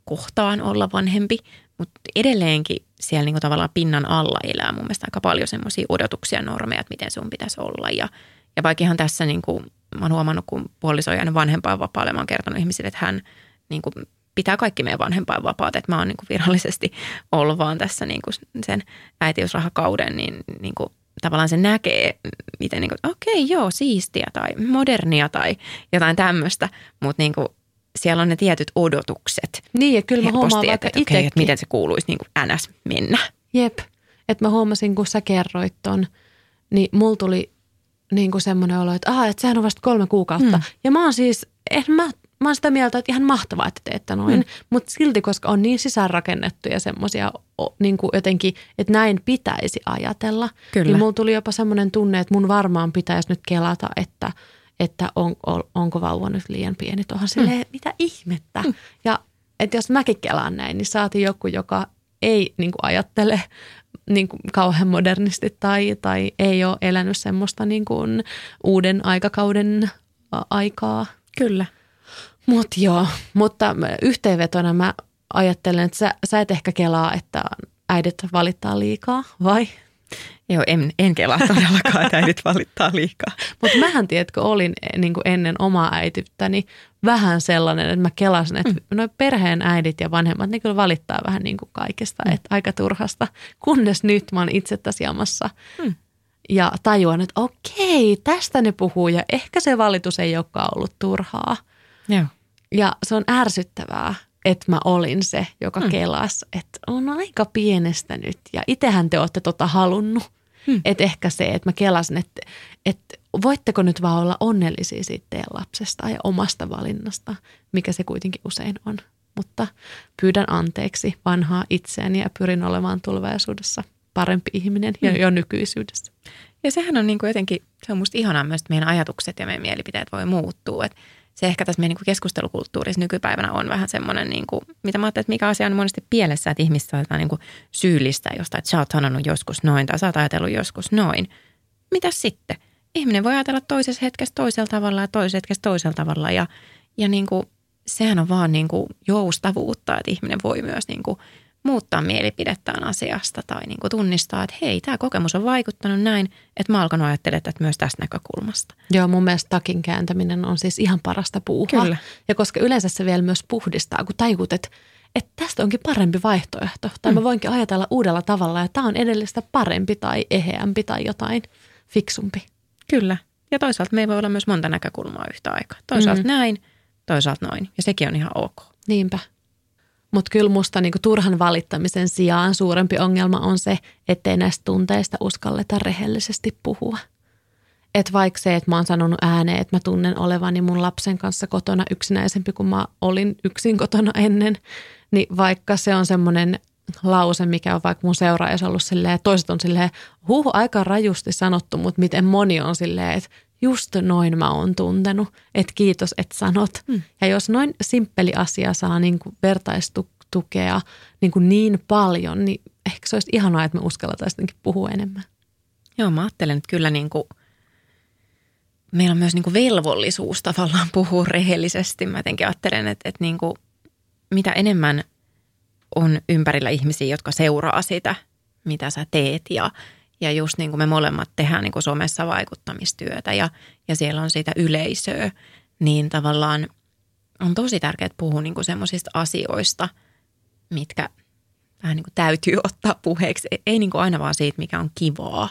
kohtaan olla vanhempi, mutta edelleenkin siellä niinku tavallaan pinnan alla elää mun mielestä aika paljon semmoisia odotuksia, normeja, että miten sun pitäisi olla. Ja, ja vaikka ihan tässä niinku, mä oon huomannut, kun puoliso on jäänyt vanhempainvapaalle, mä oon kertonut ihmisille, että hän niinku, pitää kaikki meidän vanhempainvapaat, että mä oon niinku virallisesti ollut vaan tässä niinku sen äitiysrahakauden, niin niinku, tavallaan se näkee, miten niin okei, okay, joo, siistiä tai modernia tai jotain tämmöistä, mutta niin kuin, siellä on ne tietyt odotukset. Niin ja kyllä mä huomaan että, että, okay, että miten se kuuluisi niin kuin NS mennä. Jep, että mä huomasin kun sä kerroit ton, niin mulla tuli niin kuin semmoinen olo, että, aha, että sehän on vasta kolme kuukautta. Mm. Ja mä oon siis, en mä, mä oon sitä mieltä, että ihan mahtavaa, että teette noin. Mm. Mutta silti, koska on niin sisäänrakennettuja semmoisia niin kuin jotenkin, että näin pitäisi ajatella. Kyllä. Niin mulla tuli jopa semmoinen tunne, että mun varmaan pitäisi nyt kelata, että – että on, on, onko vauva nyt liian pieni tuohon. Silleen, mm. mitä ihmettä. Mm. Ja että jos mäkin kelaan näin, niin saatiin joku, joka ei niin kuin ajattele niin kuin kauhean modernisti tai, tai ei ole elänyt semmoista niin kuin uuden aikakauden aikaa. Kyllä. Mut joo, mutta yhteenvetona mä ajattelen, että sä, sä et ehkä kelaa, että äidit valittaa liikaa, vai? Joo, en, en kelaa todellakaan, että äidit valittaa liikaa. Mutta mähän, tiedätkö, olin eh, niin kuin ennen omaa äityttäni vähän sellainen, että mä kelasin, että mm. noi perheen äidit ja vanhemmat, ne kyllä valittaa vähän niin kuin kaikesta, mm. että aika turhasta. Kunnes nyt mä oon itse tässä jamassa mm. ja tajuan, että okei, tästä ne puhuu ja ehkä se valitus ei olekaan ollut turhaa. Joo. Ja se on ärsyttävää, että mä olin se, joka mm. kelasi, että on aika pienestä nyt. Ja itsehän te olette tota halunnut. Hmm. Että ehkä se, että mä kelasin, että, että voitteko nyt vaan olla onnellisia siitä teidän lapsesta ja omasta valinnasta, mikä se kuitenkin usein on. Mutta pyydän anteeksi vanhaa itseäni ja pyrin olemaan tulevaisuudessa parempi ihminen ja mm. jo nykyisyydessä. Ja sehän on niin kuin jotenkin, se on musta ihanaa myös, että meidän ajatukset ja meidän mielipiteet voi muuttua. Että se ehkä tässä meidän niin keskustelukulttuurissa nykypäivänä on vähän semmoinen, niin kuin, mitä mä ajattelen, että mikä asia on monesti pielessä, että ihmistä saatetaan niin syyllistää jostain, että sä oot sanonut joskus noin tai sä oot ajatellut joskus noin. Mitä sitten? Ihminen voi ajatella toisessa hetkessä toisella tavalla ja toisessa hetkessä toisella tavalla ja, ja niin kuin, sehän on vaan niin kuin joustavuutta, että ihminen voi myös niin kuin muuttaa mielipidettään asiasta tai niin kuin tunnistaa, että hei, tämä kokemus on vaikuttanut näin, että mä alkanut ajattelemaan tätä myös tästä näkökulmasta. Joo, mun mielestä takin kääntäminen on siis ihan parasta puuhaa. Kyllä. Ja koska yleensä se vielä myös puhdistaa, kun tajut, että, että tästä onkin parempi vaihtoehto. Tai mm. mä voinkin ajatella uudella tavalla, että tämä on edellistä parempi tai eheämpi tai jotain fiksumpi. Kyllä. Ja toisaalta me ei voi olla myös monta näkökulmaa yhtä aikaa. Toisaalta mm. näin, toisaalta noin. Ja sekin on ihan ok. Niinpä. Mutta kyllä musta niinku turhan valittamisen sijaan suurempi ongelma on se, ettei näistä tunteista uskalleta rehellisesti puhua. Että vaikka se, että mä oon sanonut ääneen, että mä tunnen olevani mun lapsen kanssa kotona yksinäisempi kuin mä olin yksin kotona ennen, niin vaikka se on semmoinen lause, mikä on vaikka mun seuraajassa ollut silleen, toiset on silleen, huh, aika rajusti sanottu, mutta miten moni on silleen, että just noin mä oon tuntenut, että kiitos, että sanot. Mm. Ja jos noin simppeli asia saa niin kuin vertaistukea niin, kuin niin paljon, niin ehkä se olisi ihanaa, että me uskalletaan sittenkin puhua enemmän. Joo, mä ajattelen, että kyllä niin kuin, meillä on myös niin kuin velvollisuus tavallaan puhua rehellisesti. Mä jotenkin ajattelen, että, että niin kuin, mitä enemmän on ympärillä ihmisiä, jotka seuraa sitä, mitä sä teet ja – ja just niin kuin me molemmat tehdään niin kuin somessa vaikuttamistyötä ja, ja siellä on sitä yleisöä, niin tavallaan on tosi tärkeää puhua niin kuin semmoisista asioista, mitkä vähän niin kuin täytyy ottaa puheeksi. Ei niin kuin aina vaan siitä, mikä on kivaa.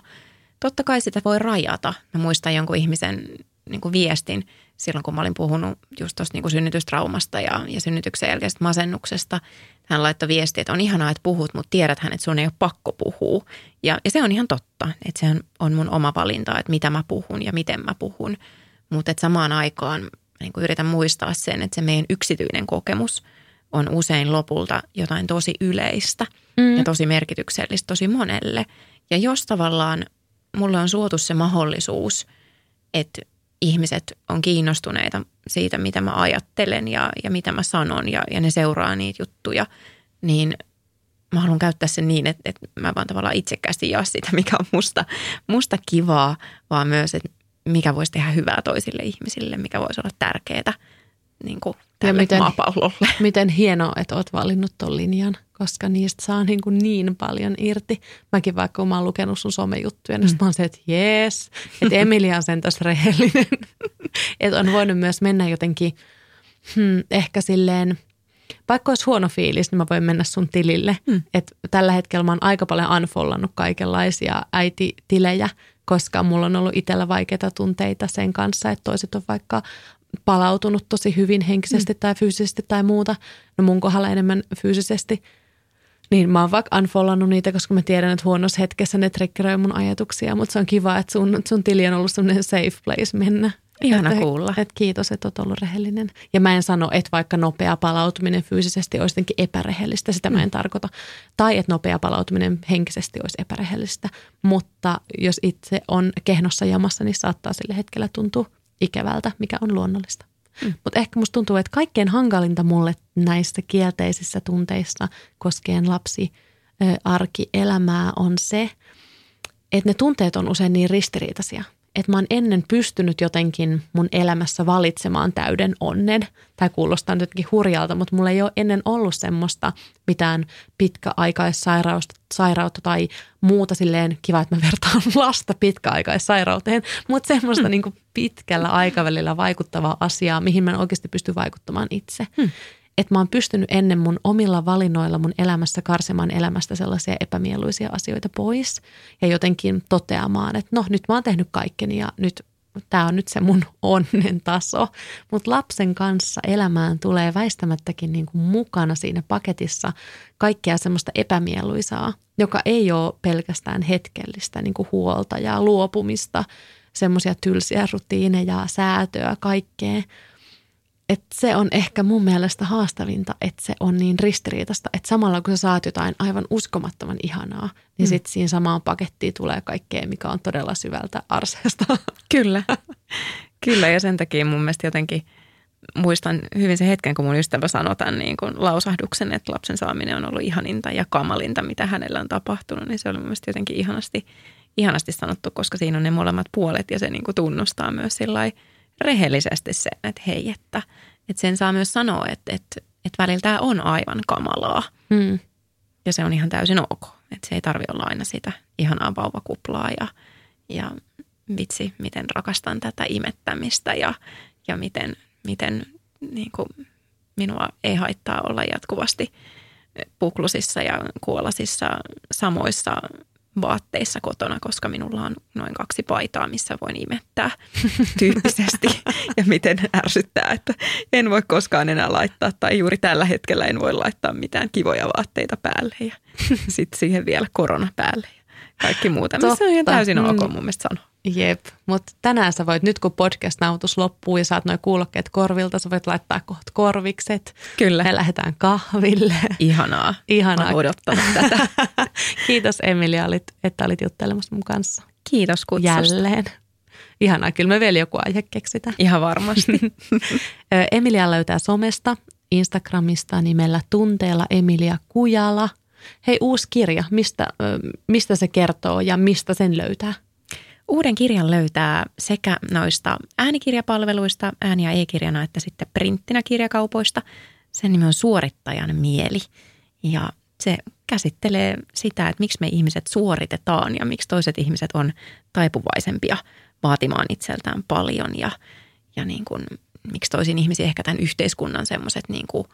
Totta kai sitä voi rajata. Mä muistan jonkun ihmisen niin kuin viestin silloin, kun mä olin puhunut just tuosta niin synnytystraumasta ja, ja synnytyksen jälkeisestä masennuksesta – hän laittoi viestiä, että on ihanaa, että puhut, mutta tiedät hän, että sun ei ole pakko puhua. Ja, ja se on ihan totta, että se on mun oma valinta, että mitä mä puhun ja miten mä puhun. Mutta samaan aikaan niin yritän muistaa sen, että se meidän yksityinen kokemus on usein lopulta jotain tosi yleistä mm. ja tosi merkityksellistä tosi monelle. Ja jos tavallaan mulle on suotu se mahdollisuus, että ihmiset on kiinnostuneita siitä, mitä mä ajattelen ja, ja mitä mä sanon ja, ja ne seuraa niitä juttuja, niin mä haluan käyttää sen niin, että, että mä vaan tavallaan itsekkäästi jaa sitä, mikä on musta, musta kivaa, vaan myös, että mikä voisi tehdä hyvää toisille ihmisille, mikä voisi olla tärkeää niin kuin tälle ja miten, maapallolle. Miten hienoa, että olet valinnut tuon linjan, koska niistä saa niin, kuin niin paljon irti. Mäkin vaikka kun mä oon lukenut sun somejuttuja, niin mm. mä oon se, että jees, että Emilia on sen tässä rehellinen. että on voinut myös mennä jotenkin hmm, ehkä silleen, vaikka olisi huono fiilis, niin mä voin mennä sun tilille. Mm. Et tällä hetkellä mä oon aika paljon unfollannut kaikenlaisia äititilejä, koska mulla on ollut itsellä vaikeita tunteita sen kanssa, että toiset on vaikka palautunut tosi hyvin henkisesti mm. tai fyysisesti tai muuta. No mun kohdalla enemmän fyysisesti. Niin mä oon vaikka unfollannut niitä, koska mä tiedän, että huonossa hetkessä ne triggeröi mun ajatuksia. Mutta se on kiva, että sun, sun tili on ollut sellainen safe place mennä. Ihana että, kuulla. Että kiitos, että oot ollut rehellinen. Ja mä en sano, että vaikka nopea palautuminen fyysisesti olisi jotenkin epärehellistä, sitä mä en mm. tarkoita. Tai että nopea palautuminen henkisesti olisi epärehellistä. Mutta jos itse on kehnossa jamassa, niin saattaa sille hetkellä tuntua ikävältä, mikä on luonnollista. Mm. Mutta ehkä musta tuntuu, että kaikkein hankalinta mulle näissä kielteisissä tunteissa koskien lapsi arkielämää on se, että ne tunteet on usein niin ristiriitaisia – että mä oon ennen pystynyt jotenkin mun elämässä valitsemaan täyden onnen. Tai kuulostaa nyt jotenkin hurjalta, mutta mulla ei ole ennen ollut semmoista mitään pitkäaikaissairautta sairautta tai muuta silleen, kiva, että mä vertaan lasta pitkäaikaissairauteen, mutta semmoista hmm. niin pitkällä aikavälillä vaikuttavaa asiaa, mihin mä oikeasti pystyn vaikuttamaan itse. Hmm että mä oon pystynyt ennen mun omilla valinnoilla mun elämässä karsemaan elämästä sellaisia epämieluisia asioita pois ja jotenkin toteamaan, että no nyt mä oon tehnyt kaikkeni ja nyt tämä on nyt se mun onnen taso. Mutta lapsen kanssa elämään tulee väistämättäkin niin kuin mukana siinä paketissa kaikkea semmoista epämieluisaa, joka ei ole pelkästään hetkellistä niin kuin huolta ja luopumista semmoisia tylsiä rutiineja, säätöä, kaikkea. Et se on ehkä mun mielestä haastavinta, että se on niin ristiriitasta, että samalla kun sä saat jotain aivan uskomattoman ihanaa, niin mm. sitten siinä samaan pakettiin tulee kaikkea, mikä on todella syvältä arseesta. Kyllä, kyllä ja sen takia mun mielestä jotenkin – muistan hyvin sen hetken, kun mun ystävä sanoi tämän niin kuin lausahduksen, että lapsen saaminen on ollut ihaninta ja kamalinta, mitä hänellä on tapahtunut, niin se oli mun mielestä jotenkin ihanasti, ihanasti sanottu, koska siinä on ne molemmat puolet ja se niin kuin tunnustaa myös sillä rehellisesti sen, että hei, että, että sen saa myös sanoa, että, että, että välillä tämä on aivan kamalaa. Hmm. Ja se on ihan täysin ok. Että se ei tarvi olla aina sitä ihanaa vauvakuplaa ja, ja vitsi, miten rakastan tätä imettämistä ja, ja miten miten niin kuin minua ei haittaa olla jatkuvasti puklusissa ja kuolasissa samoissa vaatteissa kotona, koska minulla on noin kaksi paitaa, missä voin imettää tyyppisesti. Ja miten ärsyttää, että en voi koskaan enää laittaa tai juuri tällä hetkellä en voi laittaa mitään kivoja vaatteita päälle ja sitten siihen vielä korona päälle kaikki muuta. Se on ihan täysin ok mm. mun mielestä sanoa. Jep, mutta tänään sä voit, nyt kun podcast-nautus loppuu ja saat noin kuulokkeet korvilta, sä voit laittaa kohta korvikset. Kyllä. Me lähdetään kahville. Ihanaa. Ihanaa. Mä odottanut tätä. Kiitos Emilia, että olit juttelemassa mun kanssa. Kiitos kutsusta. Jälleen. Ihanaa, kyllä me vielä joku aihe keksitään. Ihan varmasti. Emilia löytää somesta, Instagramista nimellä Tunteella Emilia Kujala. Hei, uusi kirja, mistä, mistä se kertoo ja mistä sen löytää? Uuden kirjan löytää sekä noista äänikirjapalveluista, ääni- ja e-kirjana, että sitten printtinä kirjakaupoista. Sen nimi on Suorittajan mieli ja se käsittelee sitä, että miksi me ihmiset suoritetaan ja miksi toiset ihmiset on taipuvaisempia vaatimaan itseltään paljon ja, ja niin kuin, miksi toisiin ihmisiin ehkä tämän yhteiskunnan semmoiset niin kuin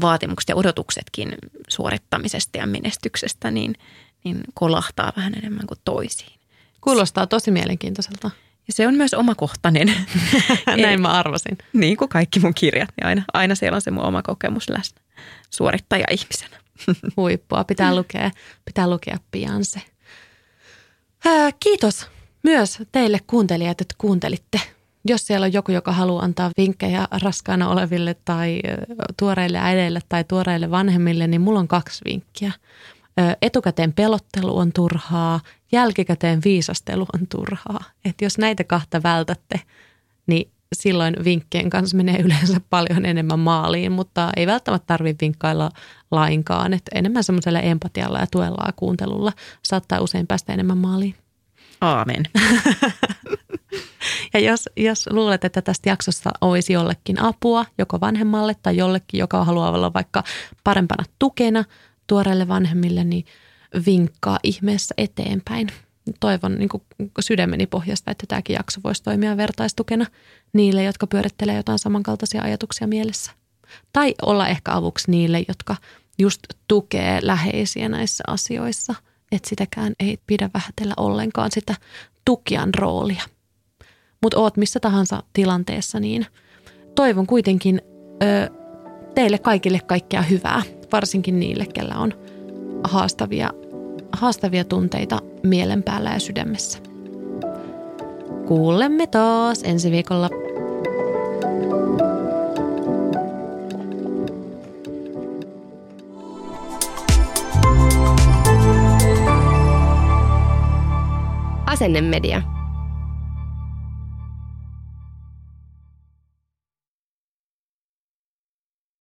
vaatimukset ja odotuksetkin suorittamisesta ja menestyksestä niin, niin kolahtaa vähän enemmän kuin toisiin. Kuulostaa tosi mielenkiintoiselta. Ja se on myös omakohtainen. Näin mä arvasin. Niin kuin kaikki mun kirjat. Niin aina, aina siellä on se mun oma kokemus läsnä suorittaja-ihmisenä. Huippua. Pitää lukea, pitää lukea pian se. Ää, kiitos myös teille kuuntelijat, että kuuntelitte. Jos siellä on joku, joka haluaa antaa vinkkejä raskaana oleville tai tuoreille äideille tai tuoreille vanhemmille, niin mulla on kaksi vinkkiä. Etukäteen pelottelu on turhaa jälkikäteen viisastelu on turhaa. Että jos näitä kahta vältätte, niin silloin vinkkien kanssa menee yleensä paljon enemmän maaliin, mutta ei välttämättä tarvitse vinkkailla lainkaan. Että enemmän semmoisella empatialla ja tuella ja kuuntelulla saattaa usein päästä enemmän maaliin. Aamen. ja jos, jos luulet, että tästä jaksosta olisi jollekin apua, joko vanhemmalle tai jollekin, joka haluaa olla vaikka parempana tukena tuoreille vanhemmille, niin – vinkkaa ihmeessä eteenpäin. Toivon niin kuin sydämeni pohjasta, että tämäkin jakso voisi toimia vertaistukena niille, jotka pyörittelee jotain samankaltaisia ajatuksia mielessä. Tai olla ehkä avuksi niille, jotka just tukee läheisiä näissä asioissa. Että sitäkään ei pidä vähätellä ollenkaan sitä tukijan roolia. Mutta oot missä tahansa tilanteessa, niin toivon kuitenkin ö, teille kaikille kaikkea hyvää, varsinkin niille, kellä on – haastavia, haastavia tunteita mielen päällä ja sydämessä. Kuulemme taas ensi viikolla. Asennemedia.